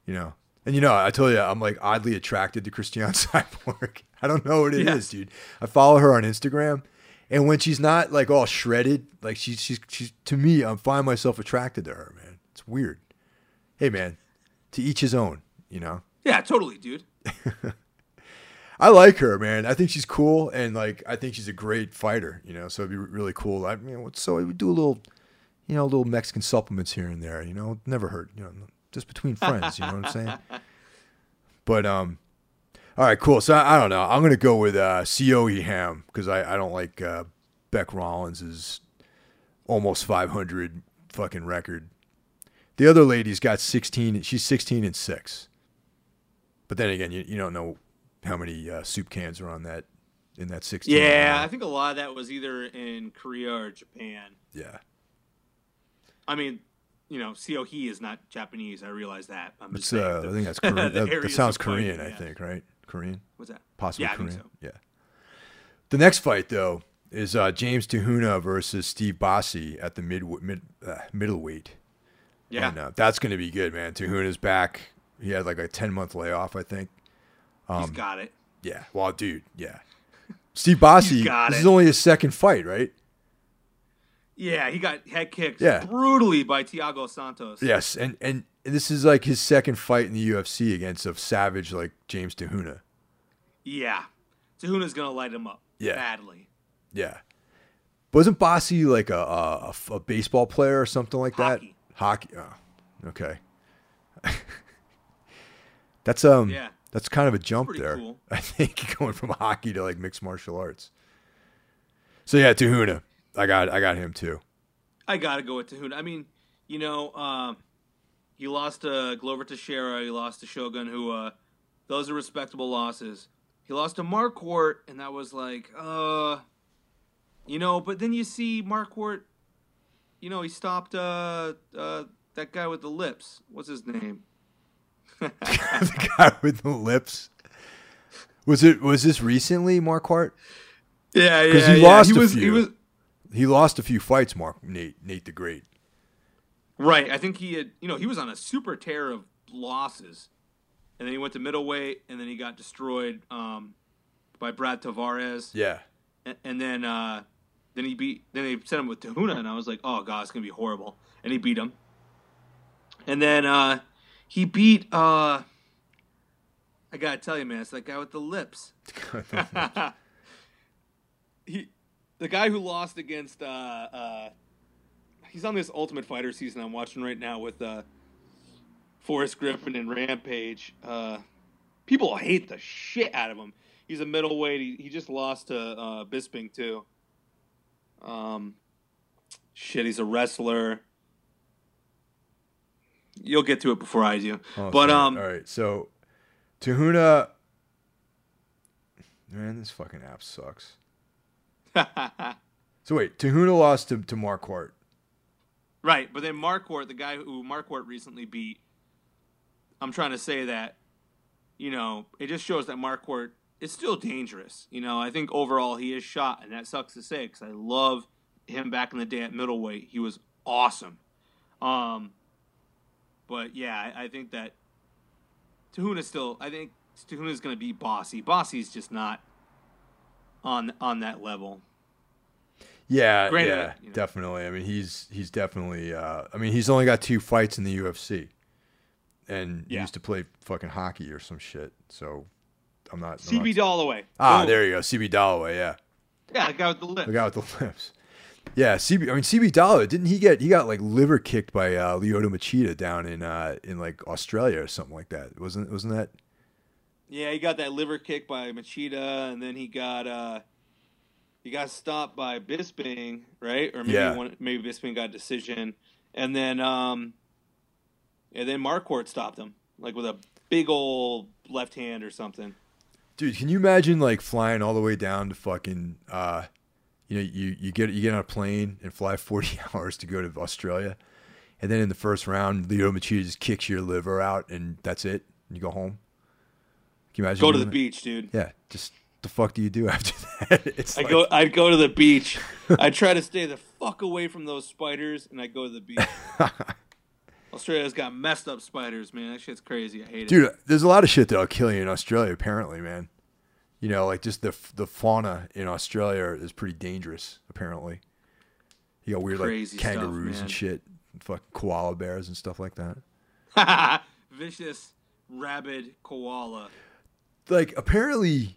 You know, and you know, I tell you, I'm like oddly attracted to Christiane (laughs) Cyborg. I don't know what it is, Yes. dude. I follow her on Instagram, and when she's not like all shredded, like she's she's she's to me, I find myself attracted to her, man. It's weird. Hey, man, to each his own. You know, Yeah, totally, dude. (laughs) I like her, man. I think she's cool, and like I think she's a great fighter. You know, so it'd be really cool. I mean, so we do a little, you know, little Mexican supplements here and there. You know, never hurt. You know, just between friends. You know what I'm saying? (laughs) But um, all right, cool. So I, I don't know. I'm gonna go with uh, Coe Ham because I I don't like uh, Bec Rawlings's almost 500 fucking record. The other lady's got 16. She's 16 and six. But then again, you, you don't know how many uh, soup cans are on that in that 16. Yeah, I think a lot of that was either in Korea or Japan. yeah. I mean, you know, Seohee is not Japanese. I realize that. I'm just saying. uh, I think that's (laughs) Korean. that, that sounds Korean, I think, right? Korean, What's that? possibly Yeah, Korean. so. Yeah. The next fight though is uh, James Te Huna versus Steve Bosse at the mid, mid uh, middleweight. Yeah. And, uh, that's going to be good, man. Te Huna's back. He had like a 10 month layoff, I think. He's um, got it. Yeah. Well, dude, yeah. Steve Bosse. this is only his second fight, right? Yeah, he got head kicked Yeah. brutally by Thiago Santos. Yes, and and this is like his second fight in the UFC against a savage like James Te Huna. Yeah. Te Huna's going to light him up Yeah. badly. Yeah. Wasn't Bosse like a, a, a- a baseball player or something like Hockey. that? Hockey. Oh, okay. (laughs) that's um. Yeah. That's kind of a jump there. cool. (laughs) I think going from hockey to like mixed martial arts. So yeah, Te Huna. I got I got him too. I got to go with Te Huna. I mean, you know, um, he lost to Glover Teixeira. He lost to Shogun, who, uh, those are respectable losses. He lost to Marquardt, and that was like, uh, You know, but then you see Marquardt. You know, he stopped uh, uh, that guy with the lips. What's his name? (laughs) the guy with the lips. Was it? Was this recently, Marquardt? Yeah, yeah. Because he yeah. lost he a was, few. He was He lost a few fights, Mark Nate Nate the Great. right. I think he had. You know, he was on a super tear of losses, and then he went to middleweight, and then he got destroyed um, by Brad Tavares. Yeah. and, and then uh, then he beat then they sent him with Te Huna, and I was like, oh god, it's gonna be horrible. And he beat him. And then uh, he beat uh, I gotta tell you, man, it's that guy with the lips. (laughs) (laughs) he, the guy who lost against uh, uh, he's on this Ultimate Fighter season I'm watching right now with uh, Forrest Griffin and Rampage. Uh, people hate the shit out of him. He's a middleweight. He, he just lost to uh, Bisping too. Um, shit, he's a wrestler. You'll get to it before I do. Oh, but sorry. um, all right. So, Te Huna. Man, this fucking app sucks. (laughs) So wait, Te Huna lost to to Marquardt. right. But then Marquardt, the guy who Marquardt recently beat, I'm trying to say that, you know, it just shows that Marquardt is still dangerous. You know, I think overall he is shot, and that sucks to say because I love him back in the day at middleweight. He was awesome. Um, but yeah, I, I think that Te Huna still. I think Te Huna's going to be bossy. Bosse's just not on on that level. Yeah, Granted, yeah, you know. definitely. I mean, he's he's definitely. Uh, I mean, he's only got two fights in the UFC, and Yeah. used to play fucking hockey or some shit. So, I'm not. I'm CB not- Dollaway. Ah, Boom. there you go, CB Dollaway. Yeah, Yeah, the guy with the lip. the guy with the (laughs) lips. Yeah, CB. I mean, CB Dollaway didn't he get? He got like liver kicked by uh, Lyoto Machida down in uh, in like Australia or something like that. Wasn't wasn't that? Yeah, he got that liver kick by Machida, and then he got uh, he got stopped by Bisping, right? Or maybe Yeah. one, maybe Bisping got a decision, and then um, and then Marquardt stopped him like with a big old left hand or something. Dude, can you imagine like flying all the way down to fucking uh you know, you, you get you get on a plane and fly (laughs) forty (laughs) hours to go to Australia and then in the first round Lyoto Machida just kicks your liver out and that's it. And you go home. Can you imagine? Go to the that? beach, dude. Yeah. Just the fuck do you do (laughs) after that? It's I like, go. I'd go to the beach. I try to stay the fuck away from those spiders, and I go to the beach. Australia's got messed up spiders, man. That shit's crazy. I hate it. Dude, there's a lot of shit that'll kill you in Australia apparently, man. You know, like just the the fauna in Australia is pretty dangerous apparently. You got weird Crazy like kangaroos man. and shit, fucking koala bears and stuff like that. (laughs) Vicious rabid koala. like apparently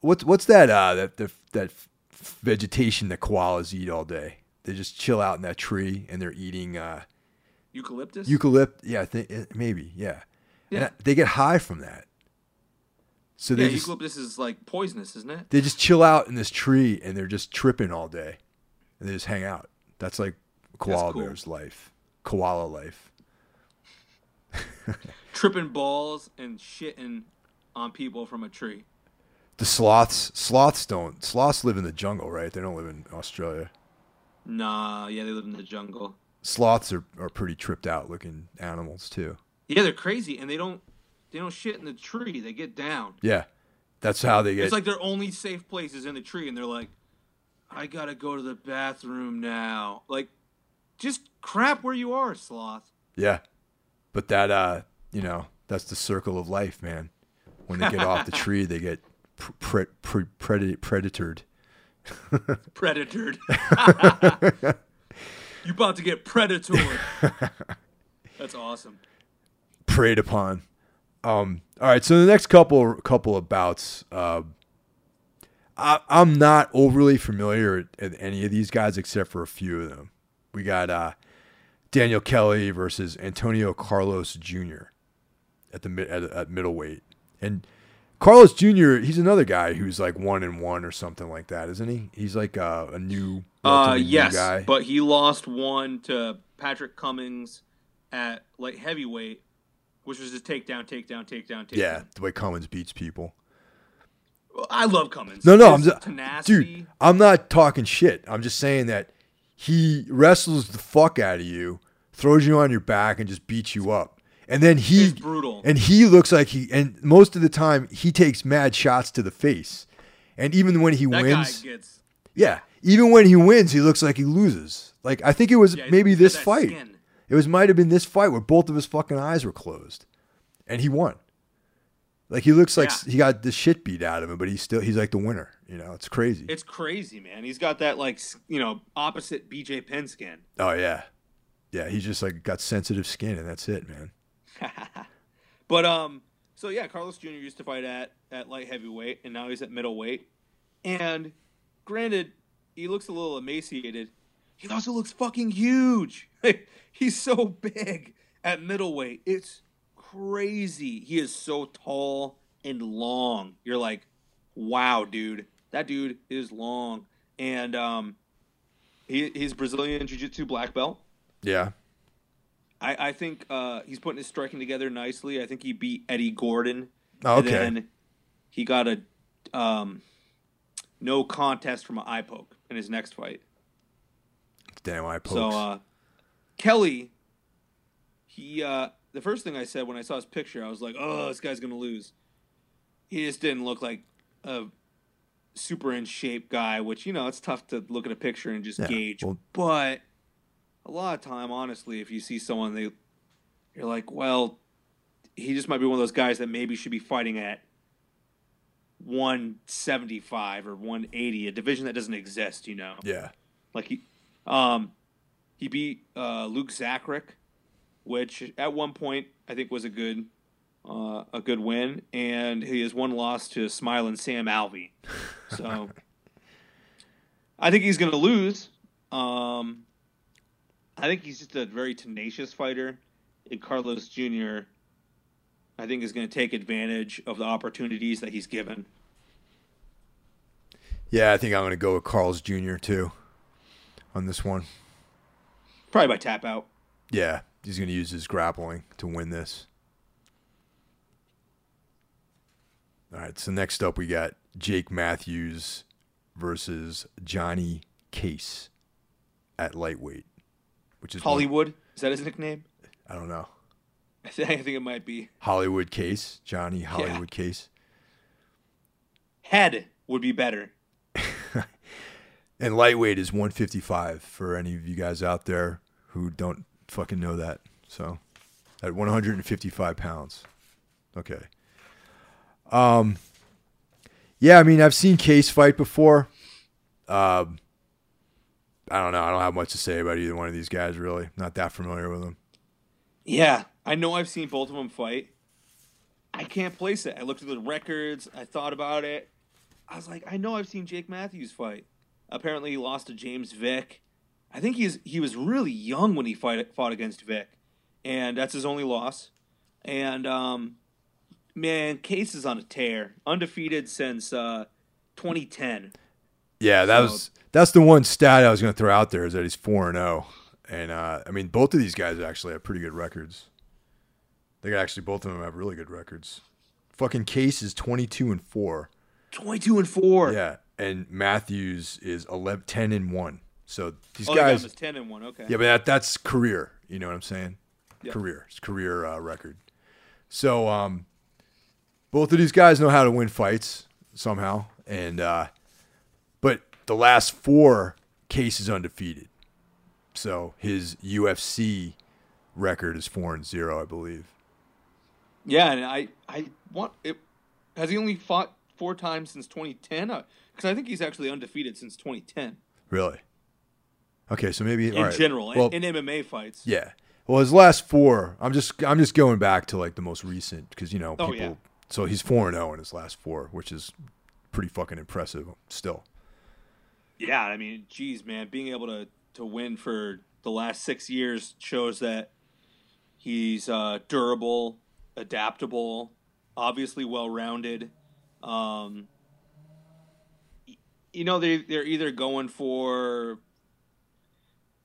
what's what's that uh that that that vegetation that koalas eat all day they just chill out in that tree and they're eating uh Eucalyptus. eucalypt yeah i think eh, maybe yeah, Yeah. And they get high from that so yeah, they just eucalyptus is like poisonous, isn't it? they just chill out in this tree and they're just tripping all day and they just hang out that's like koala cool. bear's life koala life (laughs) Tripping balls and shitting on people from a tree. the sloths sloths don't sloths live in the jungle right they don't live in australia Nah, yeah, they live in the jungle. sloths are, are pretty tripped out looking animals too Yeah, they're crazy, and they don't they don't shit in the tree. They get down. Yeah, that's how they get. It's like their only safe place is in the tree, and they're like, "I gotta go to the bathroom now." Like, just crap where you are, sloth. yeah, but that uh, you know, that's the circle of life, man. When they get off the (laughs) tree, they get pre- pre- pre- predatored. Predatored. (laughs) (laughs) you about to get predatored. That's awesome. preyed upon. Um, all right, so the next couple couple of bouts, uh, I, I'm not overly familiar with any of these guys except for a few of them. We got uh, Daniel Kelly versus Antonio Carlos Jr. at the at, at middleweight, and Carlos Jr. He's another guy who's like one and one or something like that, isn't he? He's like uh, a new, Uh, relatively new yes, guy. but he lost one to Patrick Cummins at light heavyweight, which was just takedown, takedown, takedown, takedown. yeah, the way Cummins beats people. Well, I love Cummins. No, no, I'm just, tenacity. dude. I'm not talking shit. I'm just saying that he wrestles the fuck out of you, throws you on your back, and just beats you up. And then he He's brutal. and he looks like he and most of the time he takes mad shots to the face. And even when he that wins, guy gets. yeah, even when he wins, he looks like he loses. Like I think it was Yeah, maybe this fight. skin. It was might have been this fight where both of his fucking eyes were closed, and he won. Like he looks like Yeah. he got the shit beat out of him, but he's still he's like the winner. You know, it's crazy. It's crazy, man. He's got that like you know opposite BJ Penn skin. oh yeah, yeah. He's just like got sensitive skin, and that's it, man. (laughs) But um, so yeah, Carlos Jr. used to fight at at light heavyweight, and now he's at middleweight. And granted, he looks a little emaciated. He also looks fucking huge. (laughs) he's so big at middleweight. It's crazy. He is so tall and long. You're like, wow, dude. That dude is long. And um, he, he's Brazilian Jiu Jitsu black belt. Yeah, I, I think uh, he's putting his striking together nicely. I think he beat Eddie Gordon. Oh, And okay. then he got a um, no contest from an eye poke in his next fight. Damn eye pokes. So uh, Kelly, he uh, the first thing I said when I saw his picture, I was like, "Oh, this guy's gonna lose." He just didn't look like a super in shape guy, which you know it's tough to look at a picture and just Yeah, gauge. well- but a lot of time, honestly, if you see someone, they you're like, "Well, he just might be one of those guys that maybe should be fighting at." 175 or 180, a division that doesn't exist, you know. yeah, Like he, um, he beat uh, Luke Zachrich, which at one point I think was a good, uh, a good win, and he has one loss to Smiling Sam Alvey. So I think he's going to lose. Um, I think he's just a very tenacious fighter, and Carlos Jr. I think is going to take advantage of the opportunities that he's given. yeah. I think I'm gonna go with Carl's Jr. too on this one. Probably by tap out. Yeah, he's gonna use his grappling to win this. All right, so next up we got Jake Matthews versus Johnny Case at lightweight, which is one- Hollywood is that his nickname? I don't know. (laughs) I think it might be. Hollywood Case, Johnny Hollywood Case, Head would be better. And lightweight is 155 for any of you guys out there who don't fucking know that. So at 155 pounds. Okay. Um. Yeah, I mean, I've seen Case fight before. Um. I don't know. I don't have much to say about either one of these guys. Really, not that familiar with them. Yeah, I know I've seen both of them fight. I can't place it. I looked at the records. I thought about it. I was like, I know I've seen Jake Matthews fight. Apparently, he lost to James Vick. I think he's he was really young when he fight, fought against Vick, and that's his only loss. And um, man, Case is on a tear, undefeated since uh, 2010. Yeah, that So- was that's the one stat I was going to throw out there is that he's four and zero, and uh, I mean both of these guys actually have pretty good records. They got actually both of them have really good records. Fucking Case is twenty two and four. 22 and four. Yeah, and Matthews is 11, 10 and one. So these oh, they got him guys, as 10 and one. Okay. yeah, but that that's career. You know what I'm saying? Yeah. Career, it's career uh, record. So um, both of these guys know how to win fights somehow, and uh, but the last four cases undefeated. So his UFC record is four and zero, I believe. Yeah, and I I want it. Has he only fought four times since 2010? Because I think he's actually undefeated since 2010 Really? Okay, so maybe in all right. general Well, in, in MMA fights. Yeah. Well, his last four, I'm just I'm just going back to like the most recent because you know Oh, people. yeah. So he's four and zero in his last four, which is pretty fucking impressive. Still. Yeah, I mean, geez, man, being able to to win for the last six years shows that he's uh, durable, adaptable, obviously well rounded. Um, you know, they they're either going for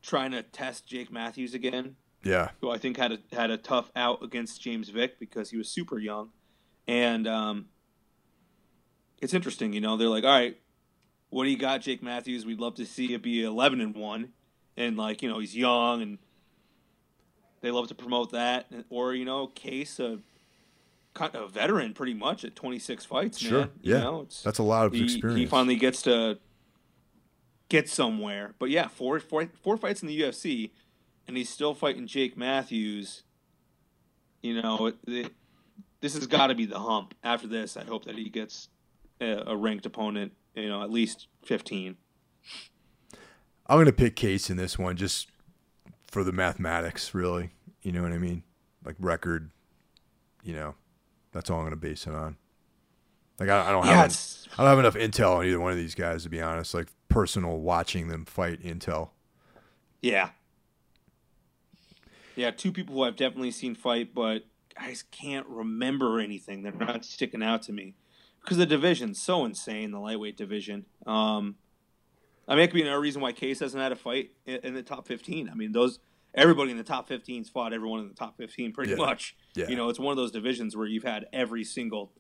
trying to test Jake Matthews again, Yeah. who I think had a had a tough out against James Vick because he was super young, and um, it's interesting. You know, they're like, all right, what do you got, Jake Matthews? We'd love to see it be eleven and one, and like you know he's young and they love to promote that, or you know, Case a, a veteran pretty much at twenty six fights. Sure, man. yeah, you know, that's a lot of he, experience. He finally gets to get somewhere, but yeah, four four four fights in the UFC, and he's still fighting Jake Matthews. You know, it, it, this has got to be the hump. After this, I hope that he gets a, a ranked opponent. You know, at least fifteen. I'm gonna pick Case in this one just for the mathematics, really. You know what I mean? Like record, you know, that's all I'm gonna base it on. Like I, I don't Yeah, have it's- I don't have enough intel on either one of these guys to be honest. Like personal watching them fight intel. Yeah. Yeah, two people who I've definitely seen fight, but I just can't remember anything. They're not sticking out to me because the division's so insane. The lightweight division. Um, I mean, it could be another reason why Case hasn't had a fight in, in the top fifteen. I mean, those everybody in the top 15's fought everyone in the top fifteen pretty Yeah. much. Yeah. You know, it's one of those divisions where you've had every single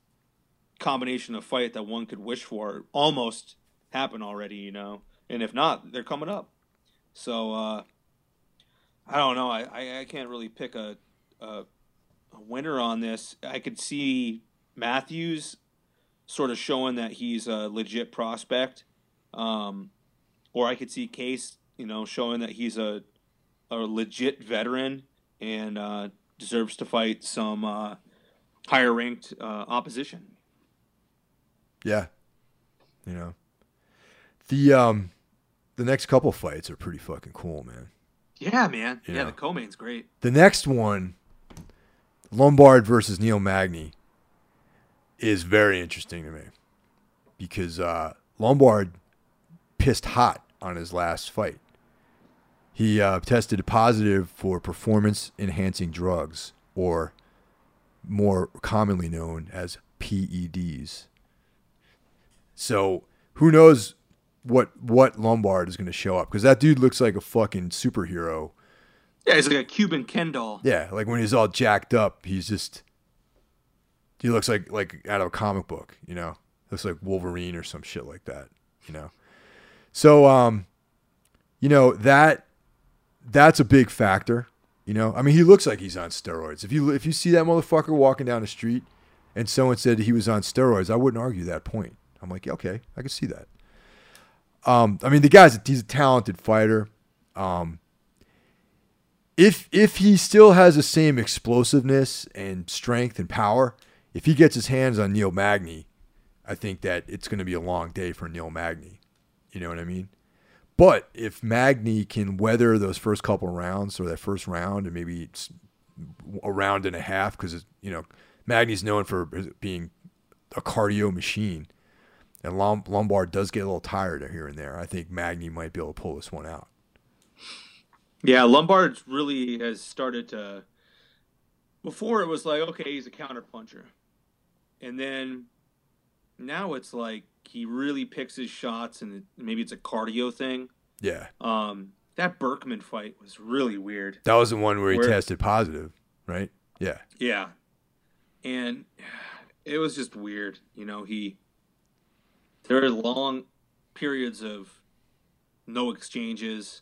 combination of fight that one could wish for almost happen already. You know, and if not, they're coming up. So uh, I don't know. I, I, I can't really pick a, a a winner on this. I could see Matthews sort of showing that he's a legit prospect, um, or I could see Case, you know, showing that he's a a legit veteran and uh, deserves to fight some uh, higher ranked uh, opposition. Yeah. You know. The um the next couple fights are pretty fucking cool, man. Yeah, man. You Yeah, know. the co-main's great. The next one, Lombard versus Neil Magny, is very interesting to me because uh, Lombard pissed hot on his last fight. He uh, tested positive for performance enhancing drugs, or more commonly known as PEDs. So who knows what what Lombard is going to show up because that dude looks like a fucking superhero Yeah, he's like a Cuban Ken doll. yeah, like when he's all jacked up, he's just he looks like like out of a comic book, you know. Looks like Wolverine or some shit like that, you know. So um you know, that that's a big factor, you know. I mean, he looks like he's on steroids. If you if you see that motherfucker walking down the street and someone said he was on steroids, I wouldn't argue that point. I'm like, okay, I can see that. Um, I mean, the guy's he's a talented fighter. Um, if if he still has the same explosiveness and strength and power, if he gets his hands on Neil Magny, I think that it's going to be a long day for Neil Magny. You know what I mean? But if Magny can weather those first couple rounds or that first round and maybe it's a round and a half, because you know Magny's known for being a cardio machine, and Lombard does get a little tired here and there. I think Magny might be able to pull this one out. Yeah, Lombard really has started to. Before it was like, okay, he's a counter puncher, and then now it's like he really picks his shots, and it, maybe it's a cardio thing. Yeah. Um, that Burkman fight was really weird. That was the one where he Where- tested positive, right? Yeah. Yeah, and (sighs) it was just weird. You know, he there are long periods of no exchanges,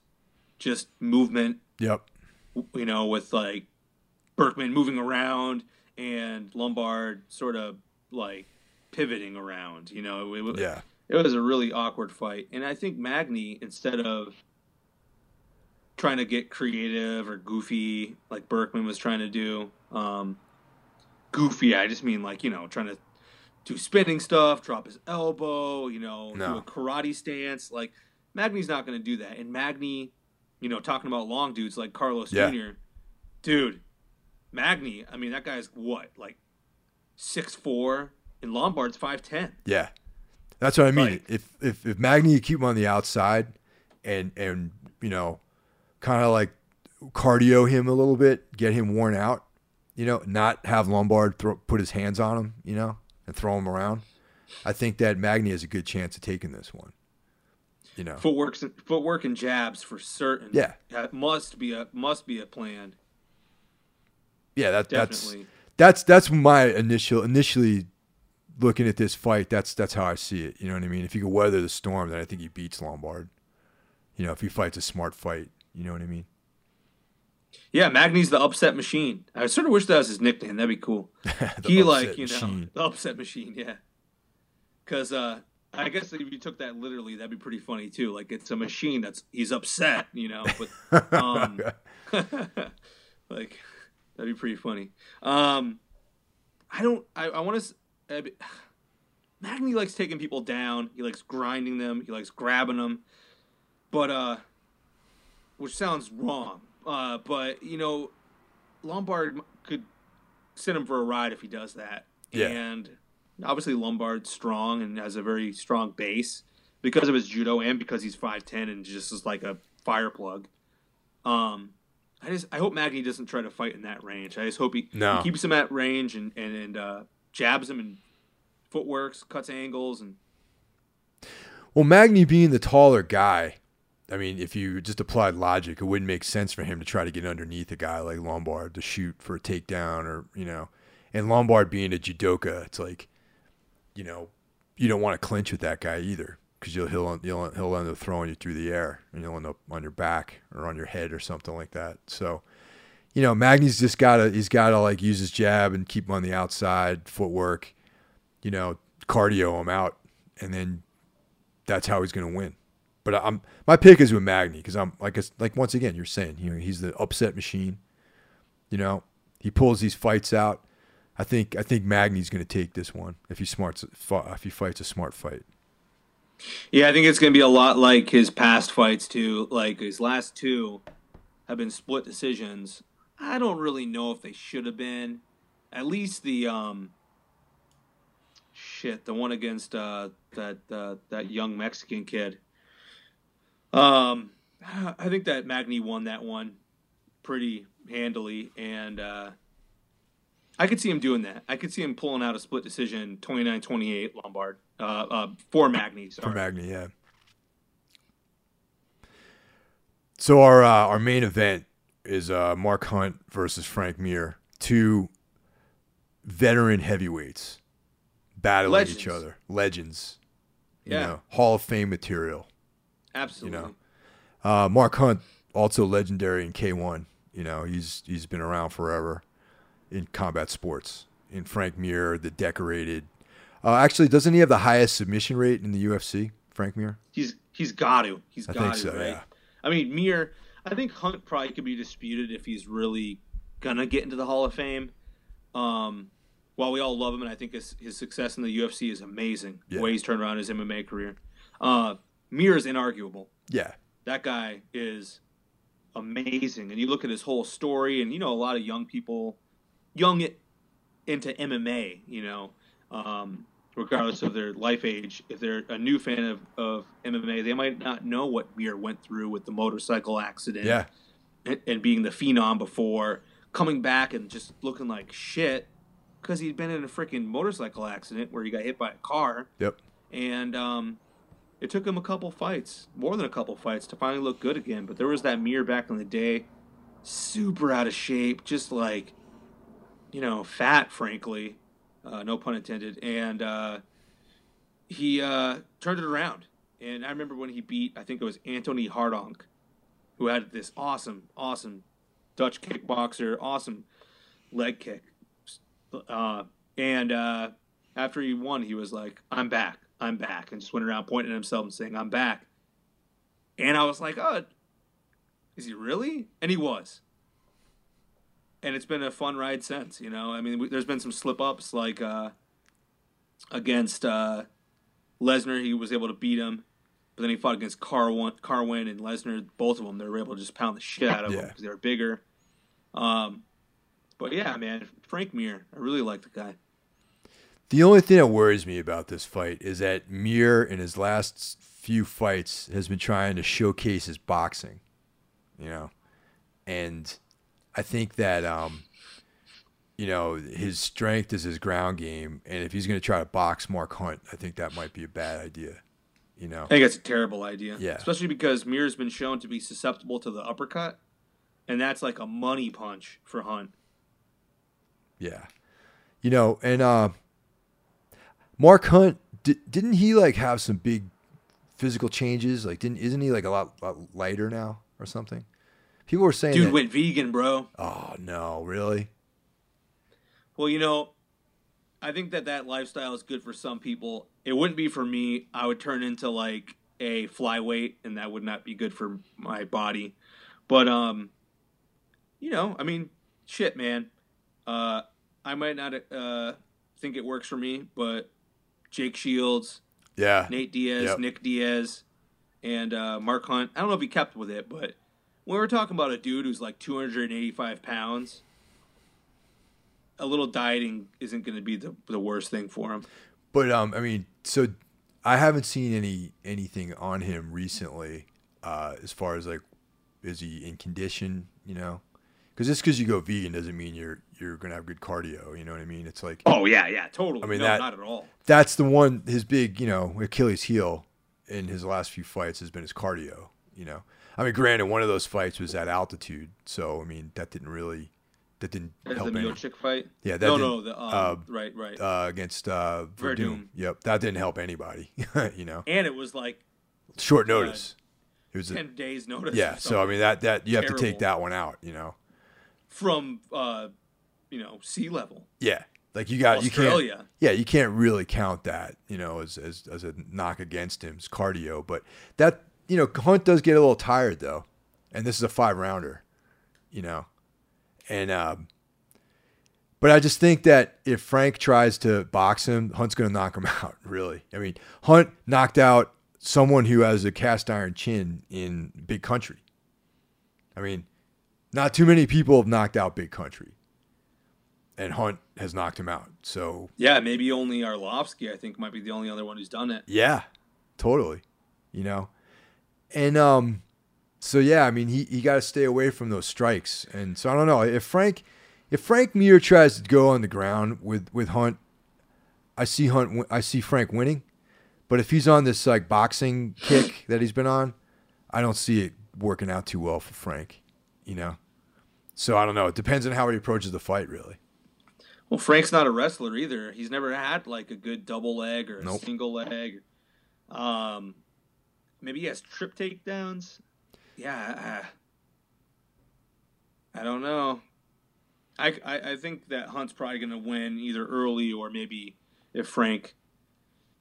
just movement Yep. you know, with like Burkman moving around and Lombard sort of like pivoting around. You know, it, it, Yeah. it was a really awkward fight. And I think Magny, instead of trying to get creative or goofy like Burkman was trying to do, um, goofy, I just mean like, you know, trying to do spinning stuff, drop his elbow, you know, do a karate stance. Like, Magny's not going to do that. And Magny, you know, talking about long dudes like Carlos Yeah. Jr., dude, Magny, I mean, that guy's what, like six four, and Lombard's 5'10. Yeah. That's what I mean. Like- if if if Magny you keep him on the outside and and you know, kind of like cardio him a little bit, get him worn out, you know, not have Lombard throw, put his hands on him, you know, and throw him around. I think that Magny has a good chance of taking this one. You know. Footwork, footwork and jabs for certain. Yeah. That must be a must be a plan. Yeah, that that's that's that's my initial initially looking at this fight, that's that's how I see it. You know what I mean? If he can weather the storm, then I think he beats Lombard. You know, if he fights a smart fight, you know what I mean? Yeah, Magny's the upset machine. I sort of wish that was his nickname. That'd be cool. (laughs) he like you machine. know the upset machine. Yeah, because uh, I guess if you took that literally, that'd be pretty funny too. Like it's a machine that's he's upset, you know. But (laughs) um, (laughs) like that'd be pretty funny. Um, I don't. I, I want to. (sighs) Magny likes taking people down. He likes grinding them. He likes grabbing them. But uh, which sounds wrong. Uh, but you know, Lombard could send him for a ride if he does that. Yeah. And obviously Lombard's strong and has a very strong base because of his judo and because he's five ten and just is like a fire plug. Um, I just I hope Magny doesn't try to fight in that range. I just hope he, no. he keeps him at range and and, and uh, jabs him and footworks, cuts angles, and. Well, Magny being the taller guy, I mean, if you just applied logic, it wouldn't make sense for him to try to get underneath a guy like Lombard to shoot for a takedown or you know, and Lombard being a judoka, it's like you know, you don't want to clinch with that guy either because you'll he'll he'll he'll end up throwing you through the air and you'll end up on your back or on your head or something like that. So, you know, Magny's just gotta he's gotta like use his jab and keep him on the outside, footwork, you know, cardio him out, and then that's how he's gonna win. But I'm my pick is with Magny because I'm like like once again you're saying you know he's the upset machine. You know, he pulls these fights out. I think I think Magny's going to take this one if he smarts if he fights a smart fight. Yeah, I think it's going to be a lot like his past fights too. Like his last two have been split decisions. I don't really know if they should have been. At least the um shit, the one against uh that uh, that young Mexican kid. Um I think that Magny won that one pretty handily and uh I could see him doing that. I could see him pulling out a split decision 29-28 Lombard uh, uh, for Magny. Sorry. For Magny, yeah. So our uh, our main event is uh, Mark Hunt versus Frank Mir, two veteran heavyweights battling Legends. each other, legends. Yeah, you know, Hall of Fame material. Absolutely. You know, uh, Mark Hunt also legendary in K one. You know, he's he's been around forever in combat sports. In Frank Mir, the decorated. Uh, actually, doesn't he have the highest submission rate in the UFC? Frank Mir. He's he's got to. He's got to. So, right? Yeah. I mean, Mir. I think Hunt probably could be disputed if he's really gonna get into the Hall of Fame. Um, while we all love him, and I think his, his success in the UFC is amazing, yeah. the way he's turned around his MMA career. Uh, Mir is inarguable. Yeah, that guy is amazing, and you look at his whole story, and you know a lot of young people young into MMA, you know, um, regardless of their life age, if they're a new fan of, of MMA, they might not know what Mir went through with the motorcycle accident. Yeah. And, and being the phenom before coming back and just looking like shit because he'd been in a freaking motorcycle accident where he got hit by a car. Yep. And um, it took him a couple fights, more than a couple fights, to finally look good again. But there was that Mir back in the day, super out of shape, just like you know, fat, frankly, uh, no pun intended, and uh, he uh, turned it around. And I remember when he beat, I think it was Antoni Hardonk, who had this awesome, awesome Dutch kickboxer, awesome leg kick. Uh, and uh, after he won, he was like, "I'm back, I'm back," and just went around pointing at himself and saying, "I'm back." And I was like, "Oh, is he really?" And he was and it's been a fun ride since. You know, I mean, we, there's been some slip ups like uh, against uh, Lesnar, he was able to beat him, but then he fought against Carwin, Carwin and Lesnar. Both of them, they were able to just pound the shit out of yeah. him because they were bigger. Um, but yeah, man, Frank Mir, I really like the guy. The only thing that worries me about this fight is that Mir, in his last few fights, has been trying to showcase his boxing, you know, and I think that um, you know his strength is his ground game, and if he's going to try to box Mark Hunt, I think that might be a bad idea. You know, I think that's a terrible idea. Yeah, especially because Mir's been shown to be susceptible to the uppercut, and that's like a money punch for Hunt. Yeah, you know, and uh, Mark Hunt di- didn't he like have some big physical changes? Like, didn't isn't he like a lot, lot lighter now or something? People were saying, Dude that- went vegan, bro. "Oh no, really? Well, you know, I think that that lifestyle is good for some people. It wouldn't be for me. I would turn into like a flyweight, and that would not be good for my body. But um, you know, I mean, shit, man. Uh, I might not uh think it works for me, but Jake Shields, Yeah, Nate Diaz, Yep. Nick Diaz, and uh, Mark Hunt. I don't know if he kept with it, but when we're talking about a dude who's like 285 pounds, a little dieting isn't going to be the, the worst thing for him. But um, I mean, so I haven't seen any anything on him recently, uh, as far as like, is he in condition? You know, because just because you go vegan doesn't mean you're you're gonna have good cardio. You know what I mean? It's like Oh yeah, yeah, totally. I mean, no, that- not at all. that's the one his big you know Achilles heel in his last few fights has been his cardio. You know, I mean, granted, one of those fights was at altitude, so I mean that didn't really that didn't The help any. Miocic fight. Yeah, that no, didn't- no, the um, uh, right, right. Uh, against uh, Werdum. Werdum. Yep, that didn't help anybody. (laughs) you know, and it was like short notice. It was a, ten days notice. Yeah, so I mean that that you have to take that one out, you know. from uh, you know sea level. Yeah, like you got you can't. Australia. Yeah, you can't really count that, you know, as as as a knock against him's cardio. But that you know, Hunt does get a little tired though, and this is a five rounder, you know, and um, but I just think that if Frank tries to box him, Hunt's going to knock him (laughs) out. Really, I mean, Hunt knocked out someone who has a cast iron chin in Big Country. I mean, not too many people have knocked out Big Country, and Hunt has knocked him out. So Yeah, maybe only Arlovsky. I think might be the only other one who's done it. yeah, totally. You know, and um, so yeah, I mean, he he got to stay away from those strikes, and so I don't know if Frank, if Frank Mir tries to go on the ground with with Hunt, I see Hunt, I see Frank winning, but if he's on this like boxing kick (laughs) that he's been on, I don't see it working out too well for Frank. You know, so I don't know. It depends on how he approaches the fight, really. Well, Frank's not a wrestler either. He's never had like a good double leg or a Nope. single leg. Um, maybe he has trip takedowns. Yeah, I, I don't know. I, I, I think that Hunt's probably going to win either early or maybe if Frank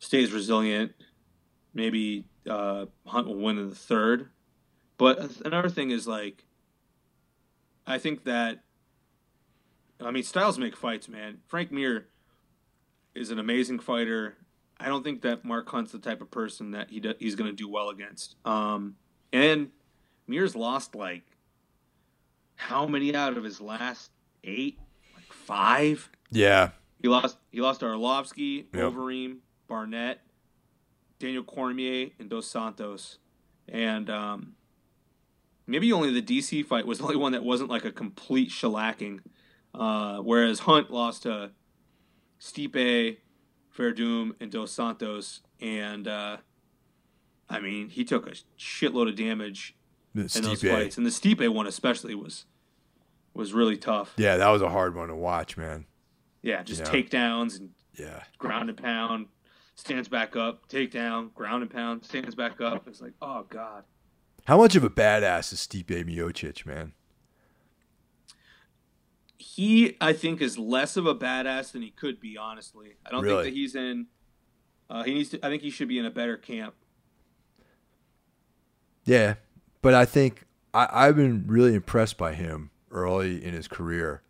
stays resilient, maybe uh, Hunt will win in the third. But another thing is like, I think that I mean, styles make fights, man. Frank Mir is an amazing fighter. I don't think that Mark Hunt's the type of person that he do, he's going to do well against. Um, and Mir's lost like how many out of his last eight? Like five. Yeah, He lost. He lost to Arlovsky, Yep. Overeem, Barnett, Daniel Cormier, and Dos Santos, and um, maybe only the DC fight was the only one that wasn't like a complete shellacking. Uh, whereas Hunt lost to Stipe, Werdum, and Dos Santos, and uh, I mean he took a shitload of damage in those fights, and the Stipe one especially was was really tough. Yeah, that was a hard one to watch, man. Yeah, just takedowns and Yeah. ground and pound, stands back up, takedown, ground and pound, stands back up. It's like, oh god. How much of a badass is Stipe Miocic, man? He, I think, is less of a badass than he could be. Honestly, I don't Really? think that he's in. Uh, he needs to. I think he should be in a better camp. Yeah, but I think I, I've been really impressed by him early in his career,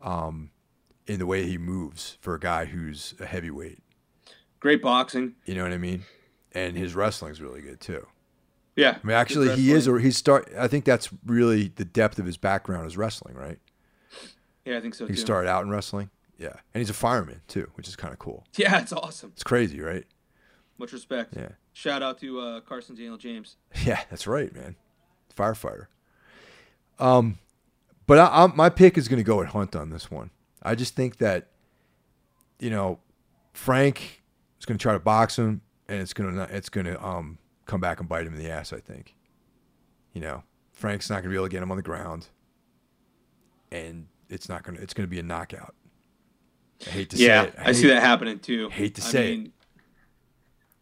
um, in the way he moves for a guy who's a heavyweight. Great boxing. You know what I mean? And his wrestling's really good too. Yeah. I mean, actually, he is. Or he's start. I think that's really the depth of his background is wrestling, right? Yeah, I think so He too. started out in wrestling. Yeah, and he's a fireman too, which is kind of cool. (laughs) Yeah, it's awesome. It's crazy, right? Much respect. Yeah. Shout out to uh, Carson Daniel James. (laughs) Yeah, that's right, man. Firefighter. Um, but I, I, my pick is going to go at Hunt on this one. I just think that, you know, Frank is going to try to box him, and it's going to it's going to um come back and bite him in the ass. I think. You know, Frank's not going to be able to get him on the ground, and it's not going to it's to be a knockout. I hate to yeah, say it. I, I see that happening too. Hate to I say mean, it.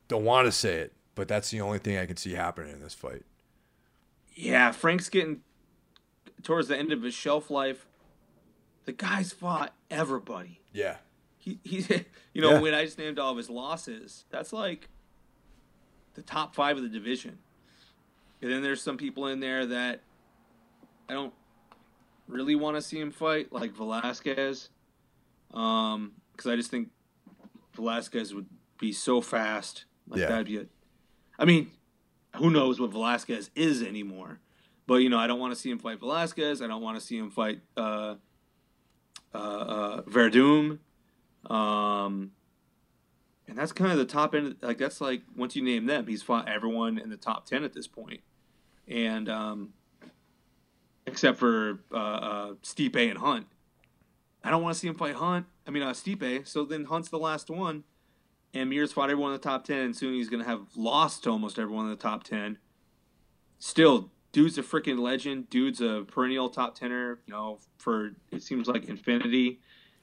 Don't want to say it, but that's the only thing I can see happening in this fight. Yeah, Frank's getting towards the end of his shelf life. The guy's fought everybody. Yeah. He, he (laughs) you know, Yeah. when I just named all of his losses, that's like the top five of the division. And then there's some people in there that I don't really want to see him fight, like Velasquez, um, because I just think Velasquez would be so fast. Like Yeah. that'd be a. I mean, who knows what Velasquez is anymore? But you know, I don't want to see him fight Velasquez. I don't want to see him fight uh, uh, uh, Werdum. Um, and that's kind of the top end. Like that's like once you name them, he's fought everyone in the top ten at this point, and um, except for uh, uh, Stipe and Hunt. I don't want to see him fight Hunt. I mean, uh, Stipe. So then Hunt's the last one, and Mir's fought everyone in the top ten, and soon he's gonna have lost to almost everyone in the top ten. Still, dude's a freaking legend. Dude's a perennial top tenner. You know, for it seems like infinity,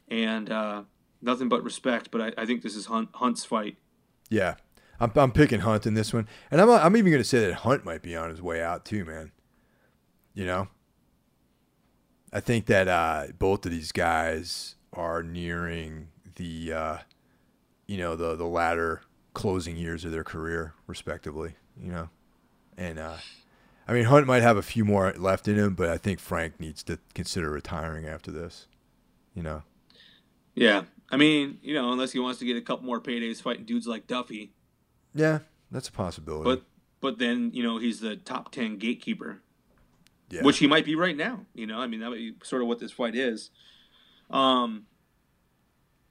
and uh, nothing but respect. But I, I think this is Hunt, Hunt's fight. Yeah. I'm, I'm picking Hunt in this one. And I'm, I'm even going to say that Hunt might be on his way out too, man. You know? I think that uh, both of these guys are nearing the, uh, you know, the, the latter closing years of their career, respectively, you know? And, uh, I mean, Hunt might have a few more left in him, but I think Frank needs to consider retiring after this, you know? Yeah, I mean, you know, unless he wants to get a couple more paydays fighting dudes like Duffy, Yeah, that's a possibility. but but then you know he's the top ten gatekeeper, yeah. which he might be right now. You know, I mean that might be sort of what this fight is. Um,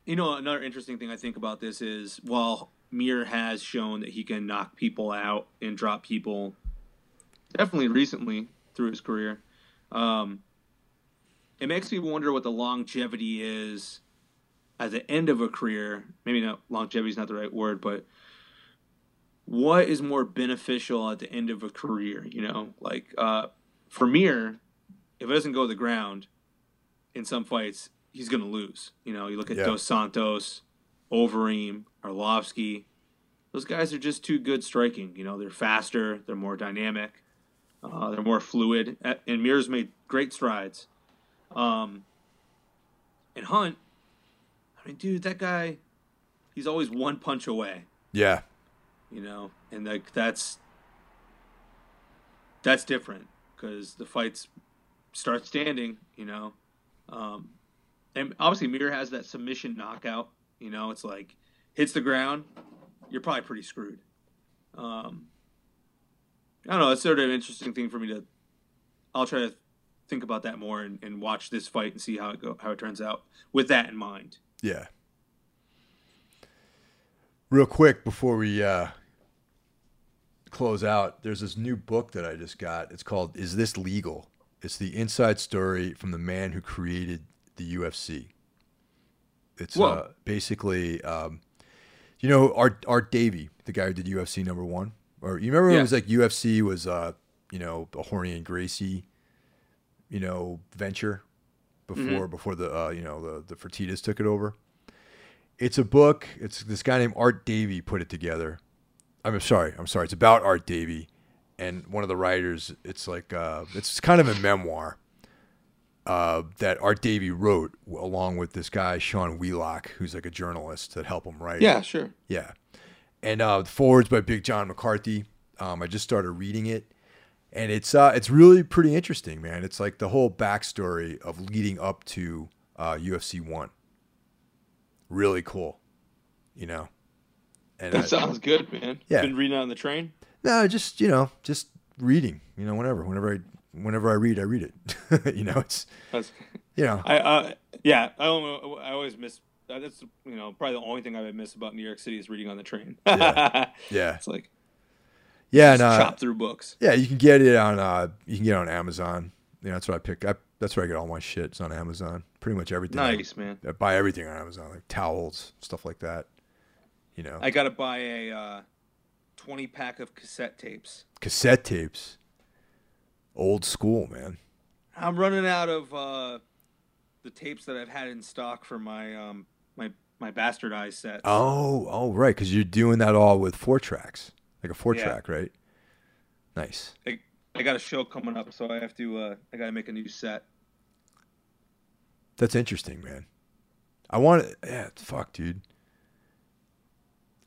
you know, another interesting thing I think about this is while Mir has shown that he can knock people out and drop people, definitely recently through his career, um, it makes me wonder what the longevity is at the end of a career. Maybe not longevity is not the right word, but what is more beneficial at the end of a career? You know, like uh, for Mir, if it doesn't go to the ground in some fights, he's going to lose. You know, you look at Yeah. Dos Santos, Overeem, Arlovsky. Those guys are just too good striking. You know, they're faster, they're more dynamic, uh, they're more fluid. And Mir's made great strides. Um, and Hunt, I mean, dude, that guy, he's always one punch away yeah. you know and like that's that's different because the fights start standing you know? Um and obviously Mir has that submission knockout you know? It's like hits the ground you're probably pretty screwed. Um i don't know it's sort of an interesting thing for me to i'll try to think about that more and, and watch this fight and see how it go how it turns out with that in mind. Yeah. Real quick before we uh, close out, there's this new book that I just got. It's called "Is This Legal?" It's the inside story from the man who created the UFC. It's uh, basically, um, you know, Art Art Davie, the guy who did UFC number one, or you remember when Yeah. it was like UFC was, uh, you know, a Horny and Gracie, you know, venture before before the uh, you know the the Fertitas took it over. It's a book. It's this guy named Art Davie put it together. I'm sorry. I'm sorry. It's about Art Davie, and one of the writers. It's like uh, it's kind of a memoir uh, that Art Davie wrote along with this guy Sean Wheelock, who's like a journalist that helped him write. Yeah, sure Yeah. And uh, the forwards by Big John McCarthy. Um, I just started reading it, and it's uh, it's really pretty interesting, man. It's like the whole backstory of leading up to uh, UFC one. Really cool, you know. And that I- sounds good man Yeah. been reading on the train no, just you know, just reading. You know, whenever, whenever I, whenever I read, I read it. (laughs) you know, it's That's, you know, I uh, yeah, I don't, I always miss. uh, That's you know probably the only thing I would miss about New York City is reading on the train. Yeah. (laughs) yeah, it's like yeah, just and uh, chop through books. Yeah, you can get it on uh you can get it on Amazon. You know, that's what I pick. I, that's where I get all my shit. It's on Amazon. Pretty much everything. I- Nice man. I, buy everything on Amazon, like towels, stuff like that. You know, I gotta buy a uh, twenty pack of cassette tapes. cassette tapes. Old school, man. I'm running out of uh, the tapes that I've had in stock for my um, my my bastardized set. Oh, oh, right, because you're doing that all with four tracks, like a four Yeah. track, right? Nice. I, I got a show coming up, so I have to. Uh, I got to make a new set. That's interesting, man. I want to. Yeah, fuck, dude.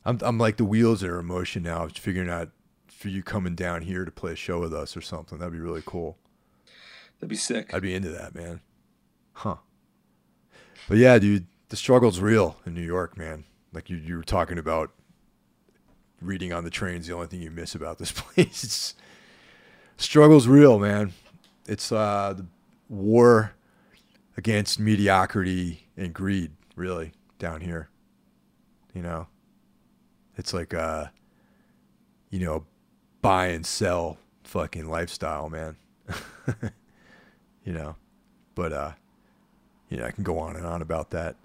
I'm I'm like the wheels are in motion now. Figuring out for you coming down here to play a show with us or something. That'd be really cool. That'd be sick. I'd be into that, man. Huh. But yeah, dude, the struggle's real in New York, man. Like you, you were talking about reading on the trains, the only thing you miss about this (laughs) place. It's, struggle's real, man. It's uh, the war against mediocrity and greed, really, down here. You know, it's like a, you know, buy and sell fucking lifestyle, man. (laughs) you know, but uh, you know, I can go on and on about that.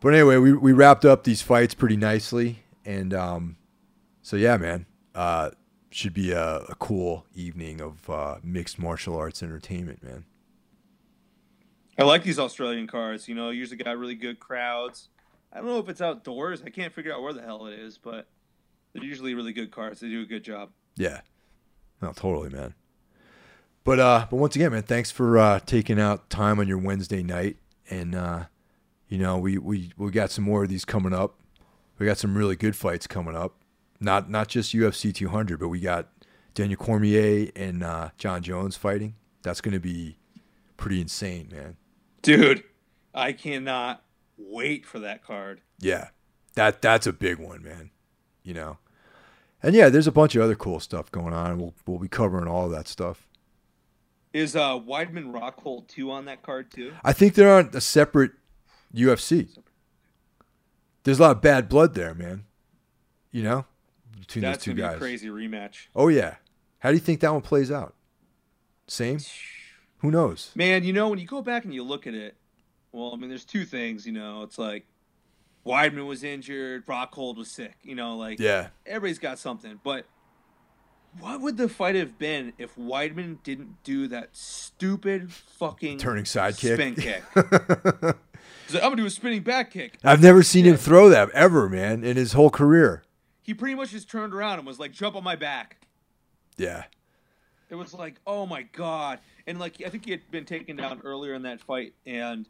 But anyway, we we wrapped up these fights pretty nicely, and um, so yeah, man, uh, should be a, a cool evening of uh, mixed martial arts entertainment, man. I like these Australian cards. You know, usually got really good crowds. I don't know if it's outdoors. I can't figure out where the hell it is, but they're usually really good cards. They do a good job. Yeah, no, totally, man. But uh, but once again, man, thanks for uh, taking out time on your Wednesday night, and uh, you know we we we got some more of these coming up. We got some really good fights coming up. Not not just UFC 200, but we got Daniel Cormier and uh, Jon Jones fighting. That's going to be pretty insane, man. Dude, I cannot wait for that card. Yeah, that that's a big one, man. You know, and yeah, there's a bunch of other cool stuff going on. We'll we'll be covering all of that stuff. Is uh Weidman Rockhold 2 on that card too? I think they're on a separate UFC. There's a lot of bad blood there, man. You know, between That's those two guys. crazy rematch. Oh yeah. How do you think that one plays out? Same? (sighs) Who knows? Man, you know, when you go back and you look at it, well, I mean, there's two things, you know. It's like Weidman was injured, Rockhold was sick, you know, like Yeah. everybody's got something. But what would the fight have been if Weidman didn't do that stupid fucking Turning side kick. spin kick? (laughs) He's like, I'm gonna do a spinning back kick. I've never seen him throw that ever, man, in his whole career. He pretty much just turned around and was like, jump on my back. Yeah. It was like, oh my god, and like I think he had been taken down earlier in that fight and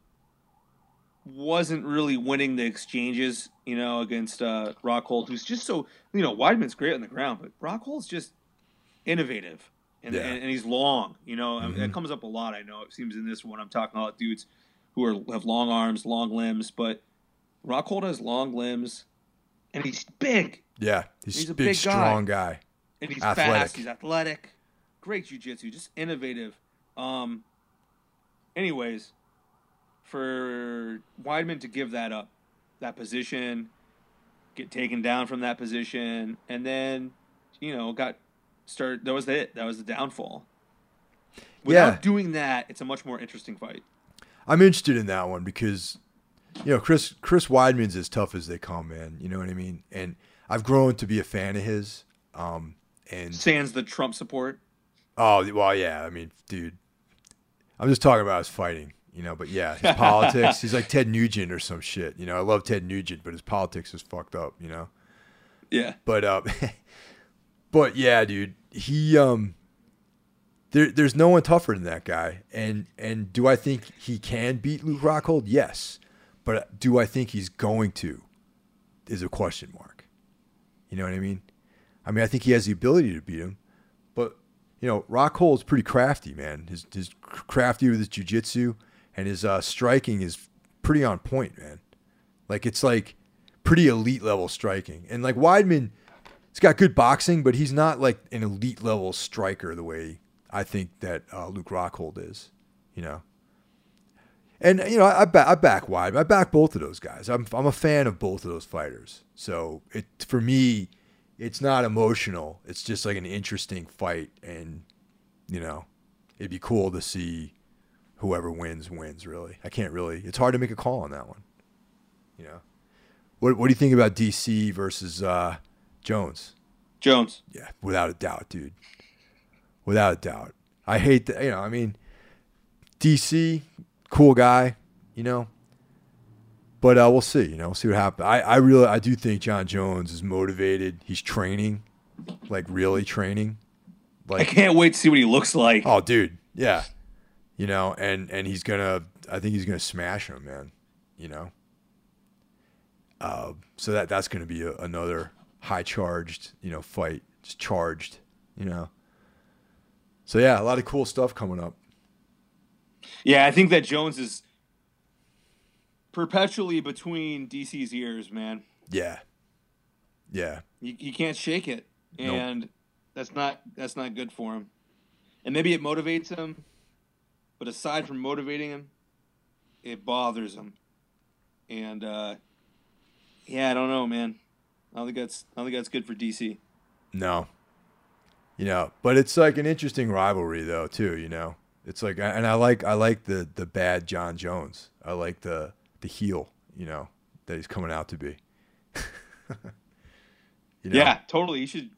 wasn't really winning the exchanges, you know, against uh, Rockhold, who's just so you know Weidman's great on the ground, but Rockhold's just innovative and, Yeah. and, and he's long. You know, I mean, that comes up a lot. I know it seems in this one I'm talking about dudes who are have long arms, long limbs, but Rockhold has long limbs and he's big Yeah. He's, He's a big, big guy. strong guy. and he's Athletic. fast. He's athletic. Great jujitsu, just innovative. Um. Anyways, for Weidman to give that up, that position, get taken down from that position, and then, you know, got start. That was it. That was the downfall. Without Yeah. doing that, it's a much more interesting fight. I'm interested in that one because, you know, Chris Chris Weidman's as tough as they come, man. You know what I mean? And I've grown to be a fan of his. Um, and Sans the Trump support. oh well, yeah. I mean, dude, I'm just talking about his fighting, you know. But yeah, his politics. He's like Ted Nugent or some shit. You know, I love Ted Nugent, but his politics is fucked up. You know. Yeah. But uh, (laughs) but yeah, dude, he um, there there's no one tougher than that guy. And and do I think he can beat Luke Rockhold? Yes, but do I think he's going to? Is a question mark. You know what I mean? I mean, I think he has the ability to beat him, but you know, Rockhold's pretty crafty, man. His his crafty with his jujitsu and his uh, striking is pretty on point, man. Like it's like pretty elite level striking. And like Weidman, he's got good boxing, but he's not like an elite level striker the way I think that uh, Luke Rockhold is. You know. And you know, I, I, back, I back Weidman. I back both of those guys. I'm I'm a fan of both of those fighters. So it for me, it's not emotional. It's just like an interesting fight, and you know, it'd be cool to see whoever wins wins. Really, I can't really. It's hard to make a call on that one. You know, what what do you think about DC versus uh, Jones? Jones. Yeah, without a doubt, dude. Without a doubt. I hate that. You know, I mean, DC, cool guy. You know, but uh, we'll see. You know, we'll see what happens. I, I really, I do think Jon Jones is motivated. He's training, like really training. Like I can't wait to see what he looks like. oh, dude, yeah, you know, and and he's gonna. I think he's gonna smash him, man. You know. Uh, so that that's gonna be a, another high charged, you know, fight, just charged, you know. So yeah, a lot of cool stuff coming up. Yeah, I think that Jones is perpetually between DC's ears, man. Yeah, yeah, You, you can't shake it, Nope. and that's not that's not good for him. And maybe it motivates him, but aside from motivating him, it bothers him. And uh, yeah, I don't know, man. I don't think that's I don't think that's good for DC. no, you know, but it's like an interesting rivalry though too. You know, it's like, and I like I like the the bad Jon Jones. I like the the heel. You know that he's coming out to be. (laughs) you know? Yeah, totally. You should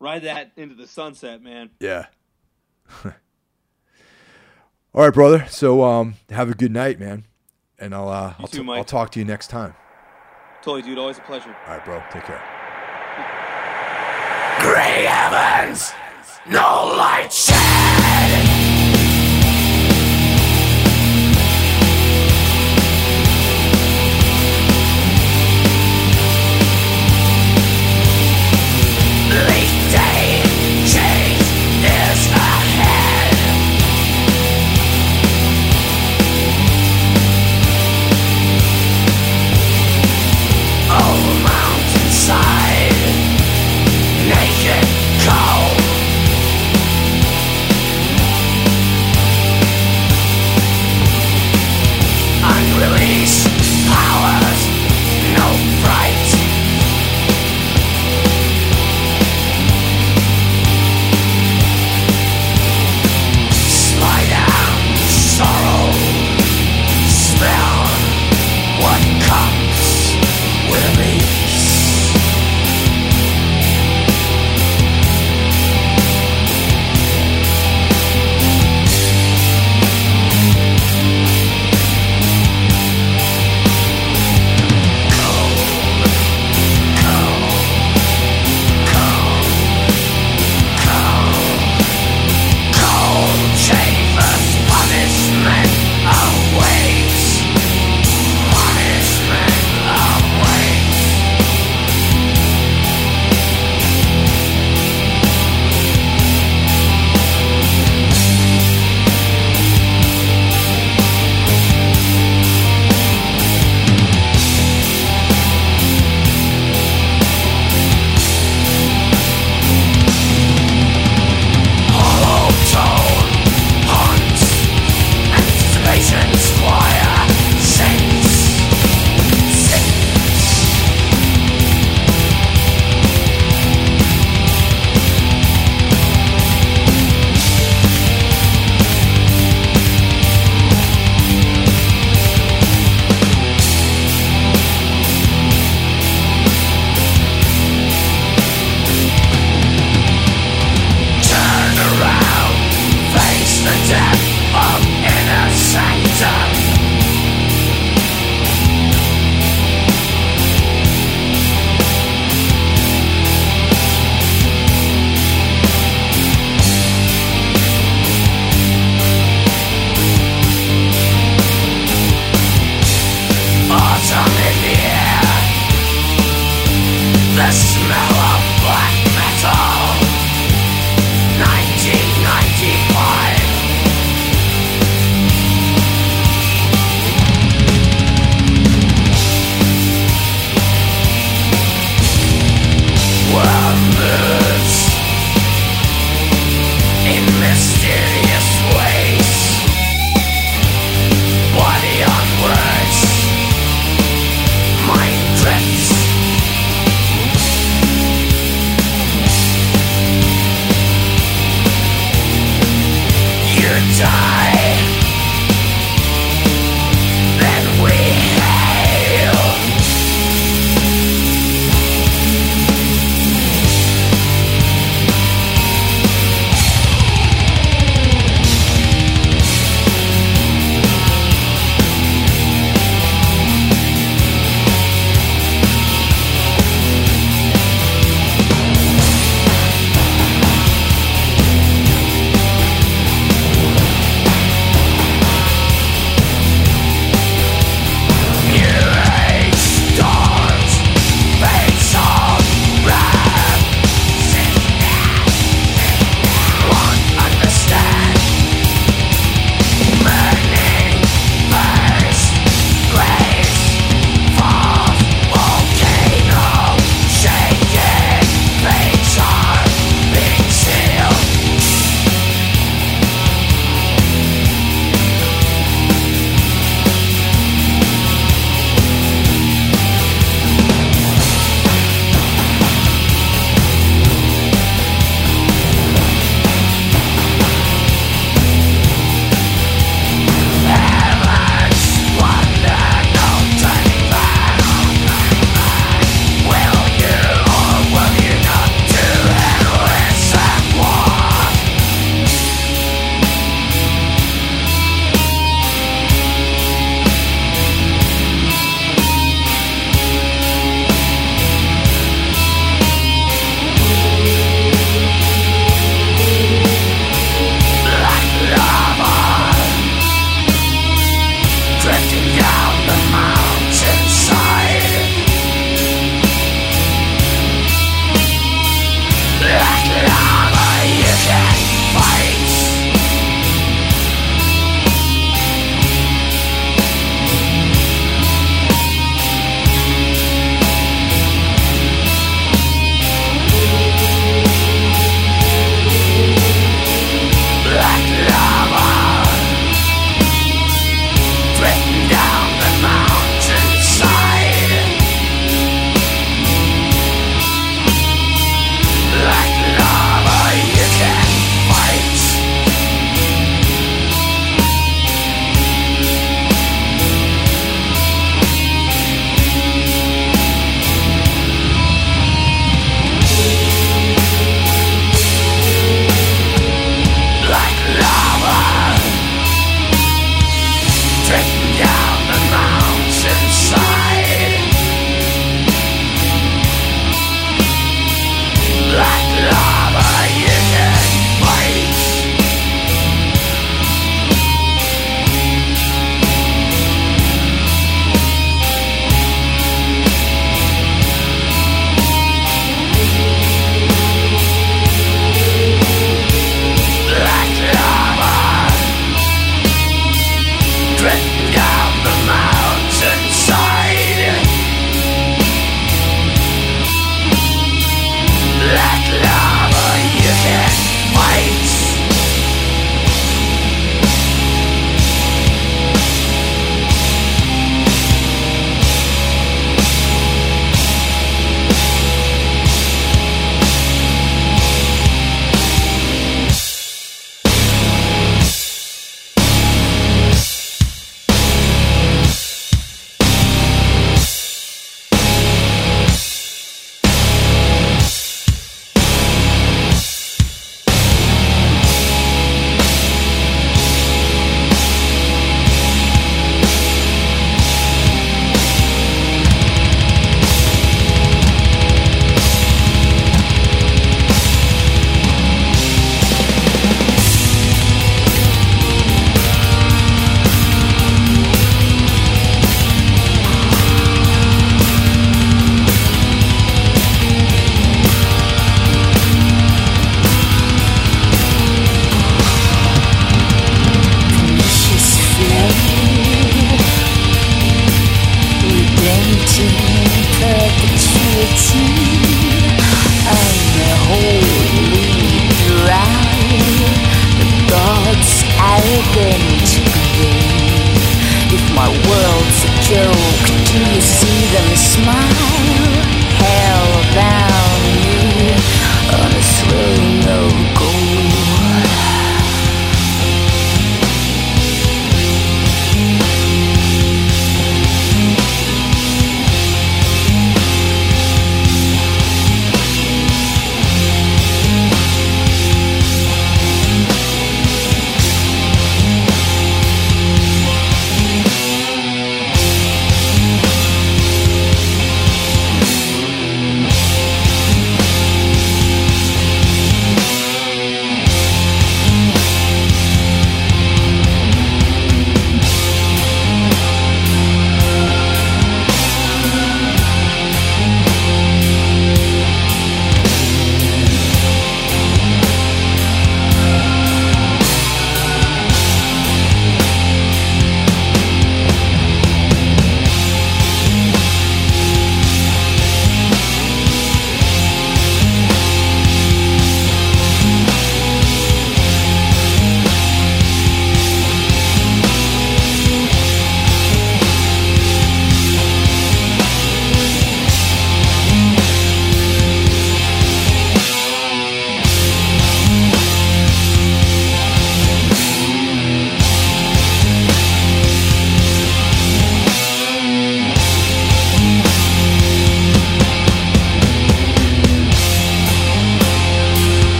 ride that into the sunset, man. Yeah. (laughs) All right, brother. So um, have a good night, man, and I'll uh, I'll, too, t- Mike. I'll talk to you next time. Totally, dude. Always a pleasure. All right, bro. Take care. Gray heavens, no light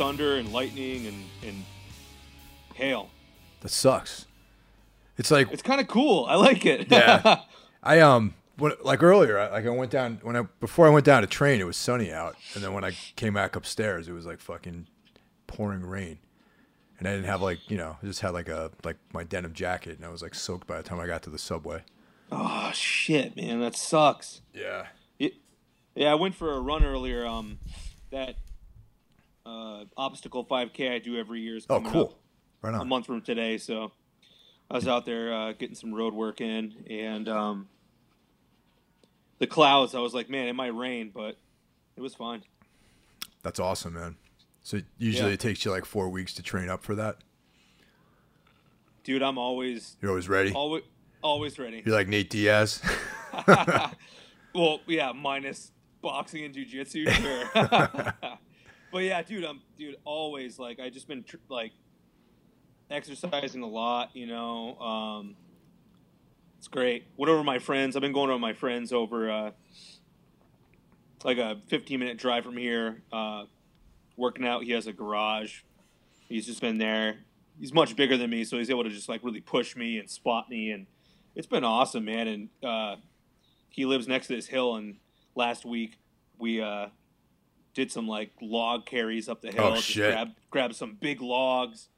thunder and lightning and, and hail. That sucks. It's like It's kind of cool. I like it. Yeah. (laughs) I um when, like earlier, I, like I went down when I before I went down to train, it was sunny out, and then when I came back upstairs, it was like fucking pouring rain, and I didn't have like you know I just had like a like my denim jacket, and I was like soaked by the time I got to the subway. oh shit, man, that sucks. Yeah. It, yeah, I went for a run earlier. Um, that uh, obstacle 5K I do every year is Oh, cool. Right a month from today. So I was out there uh, getting some road work in, and um, the clouds. I was like, man, it might rain, but it was fine. That's awesome, man. So usually Yeah. it takes you like four weeks to train up for that. Dude, I'm always, You're always ready. always, always ready. You're like Nate Diaz. (laughs) Well, yeah, minus boxing and jujitsu, sure. (laughs) (laughs) but yeah, dude, I'm dude always like I just been tr- like exercising a lot, you know. Um, it's great. Went over my friends. I've been going over my friends over uh, like a 15 minute drive from here. Uh, working out. He has a garage. He's just been there. He's much bigger than me, so he's able to just like really push me and spot me, and it's been awesome, man. And uh, he lives next to this hill and last week we uh did some like log carries up the hill. Oh, just shit. Grabbed, grabbed some big logs,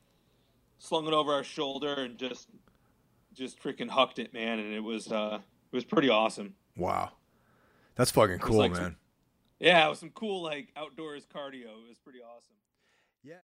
slung it over our shoulder, and just just freaking hucked it, man. And it was uh, it was pretty awesome. Wow. That's fucking cool, like man. some- Yeah, it was some cool like outdoors cardio. It was pretty awesome.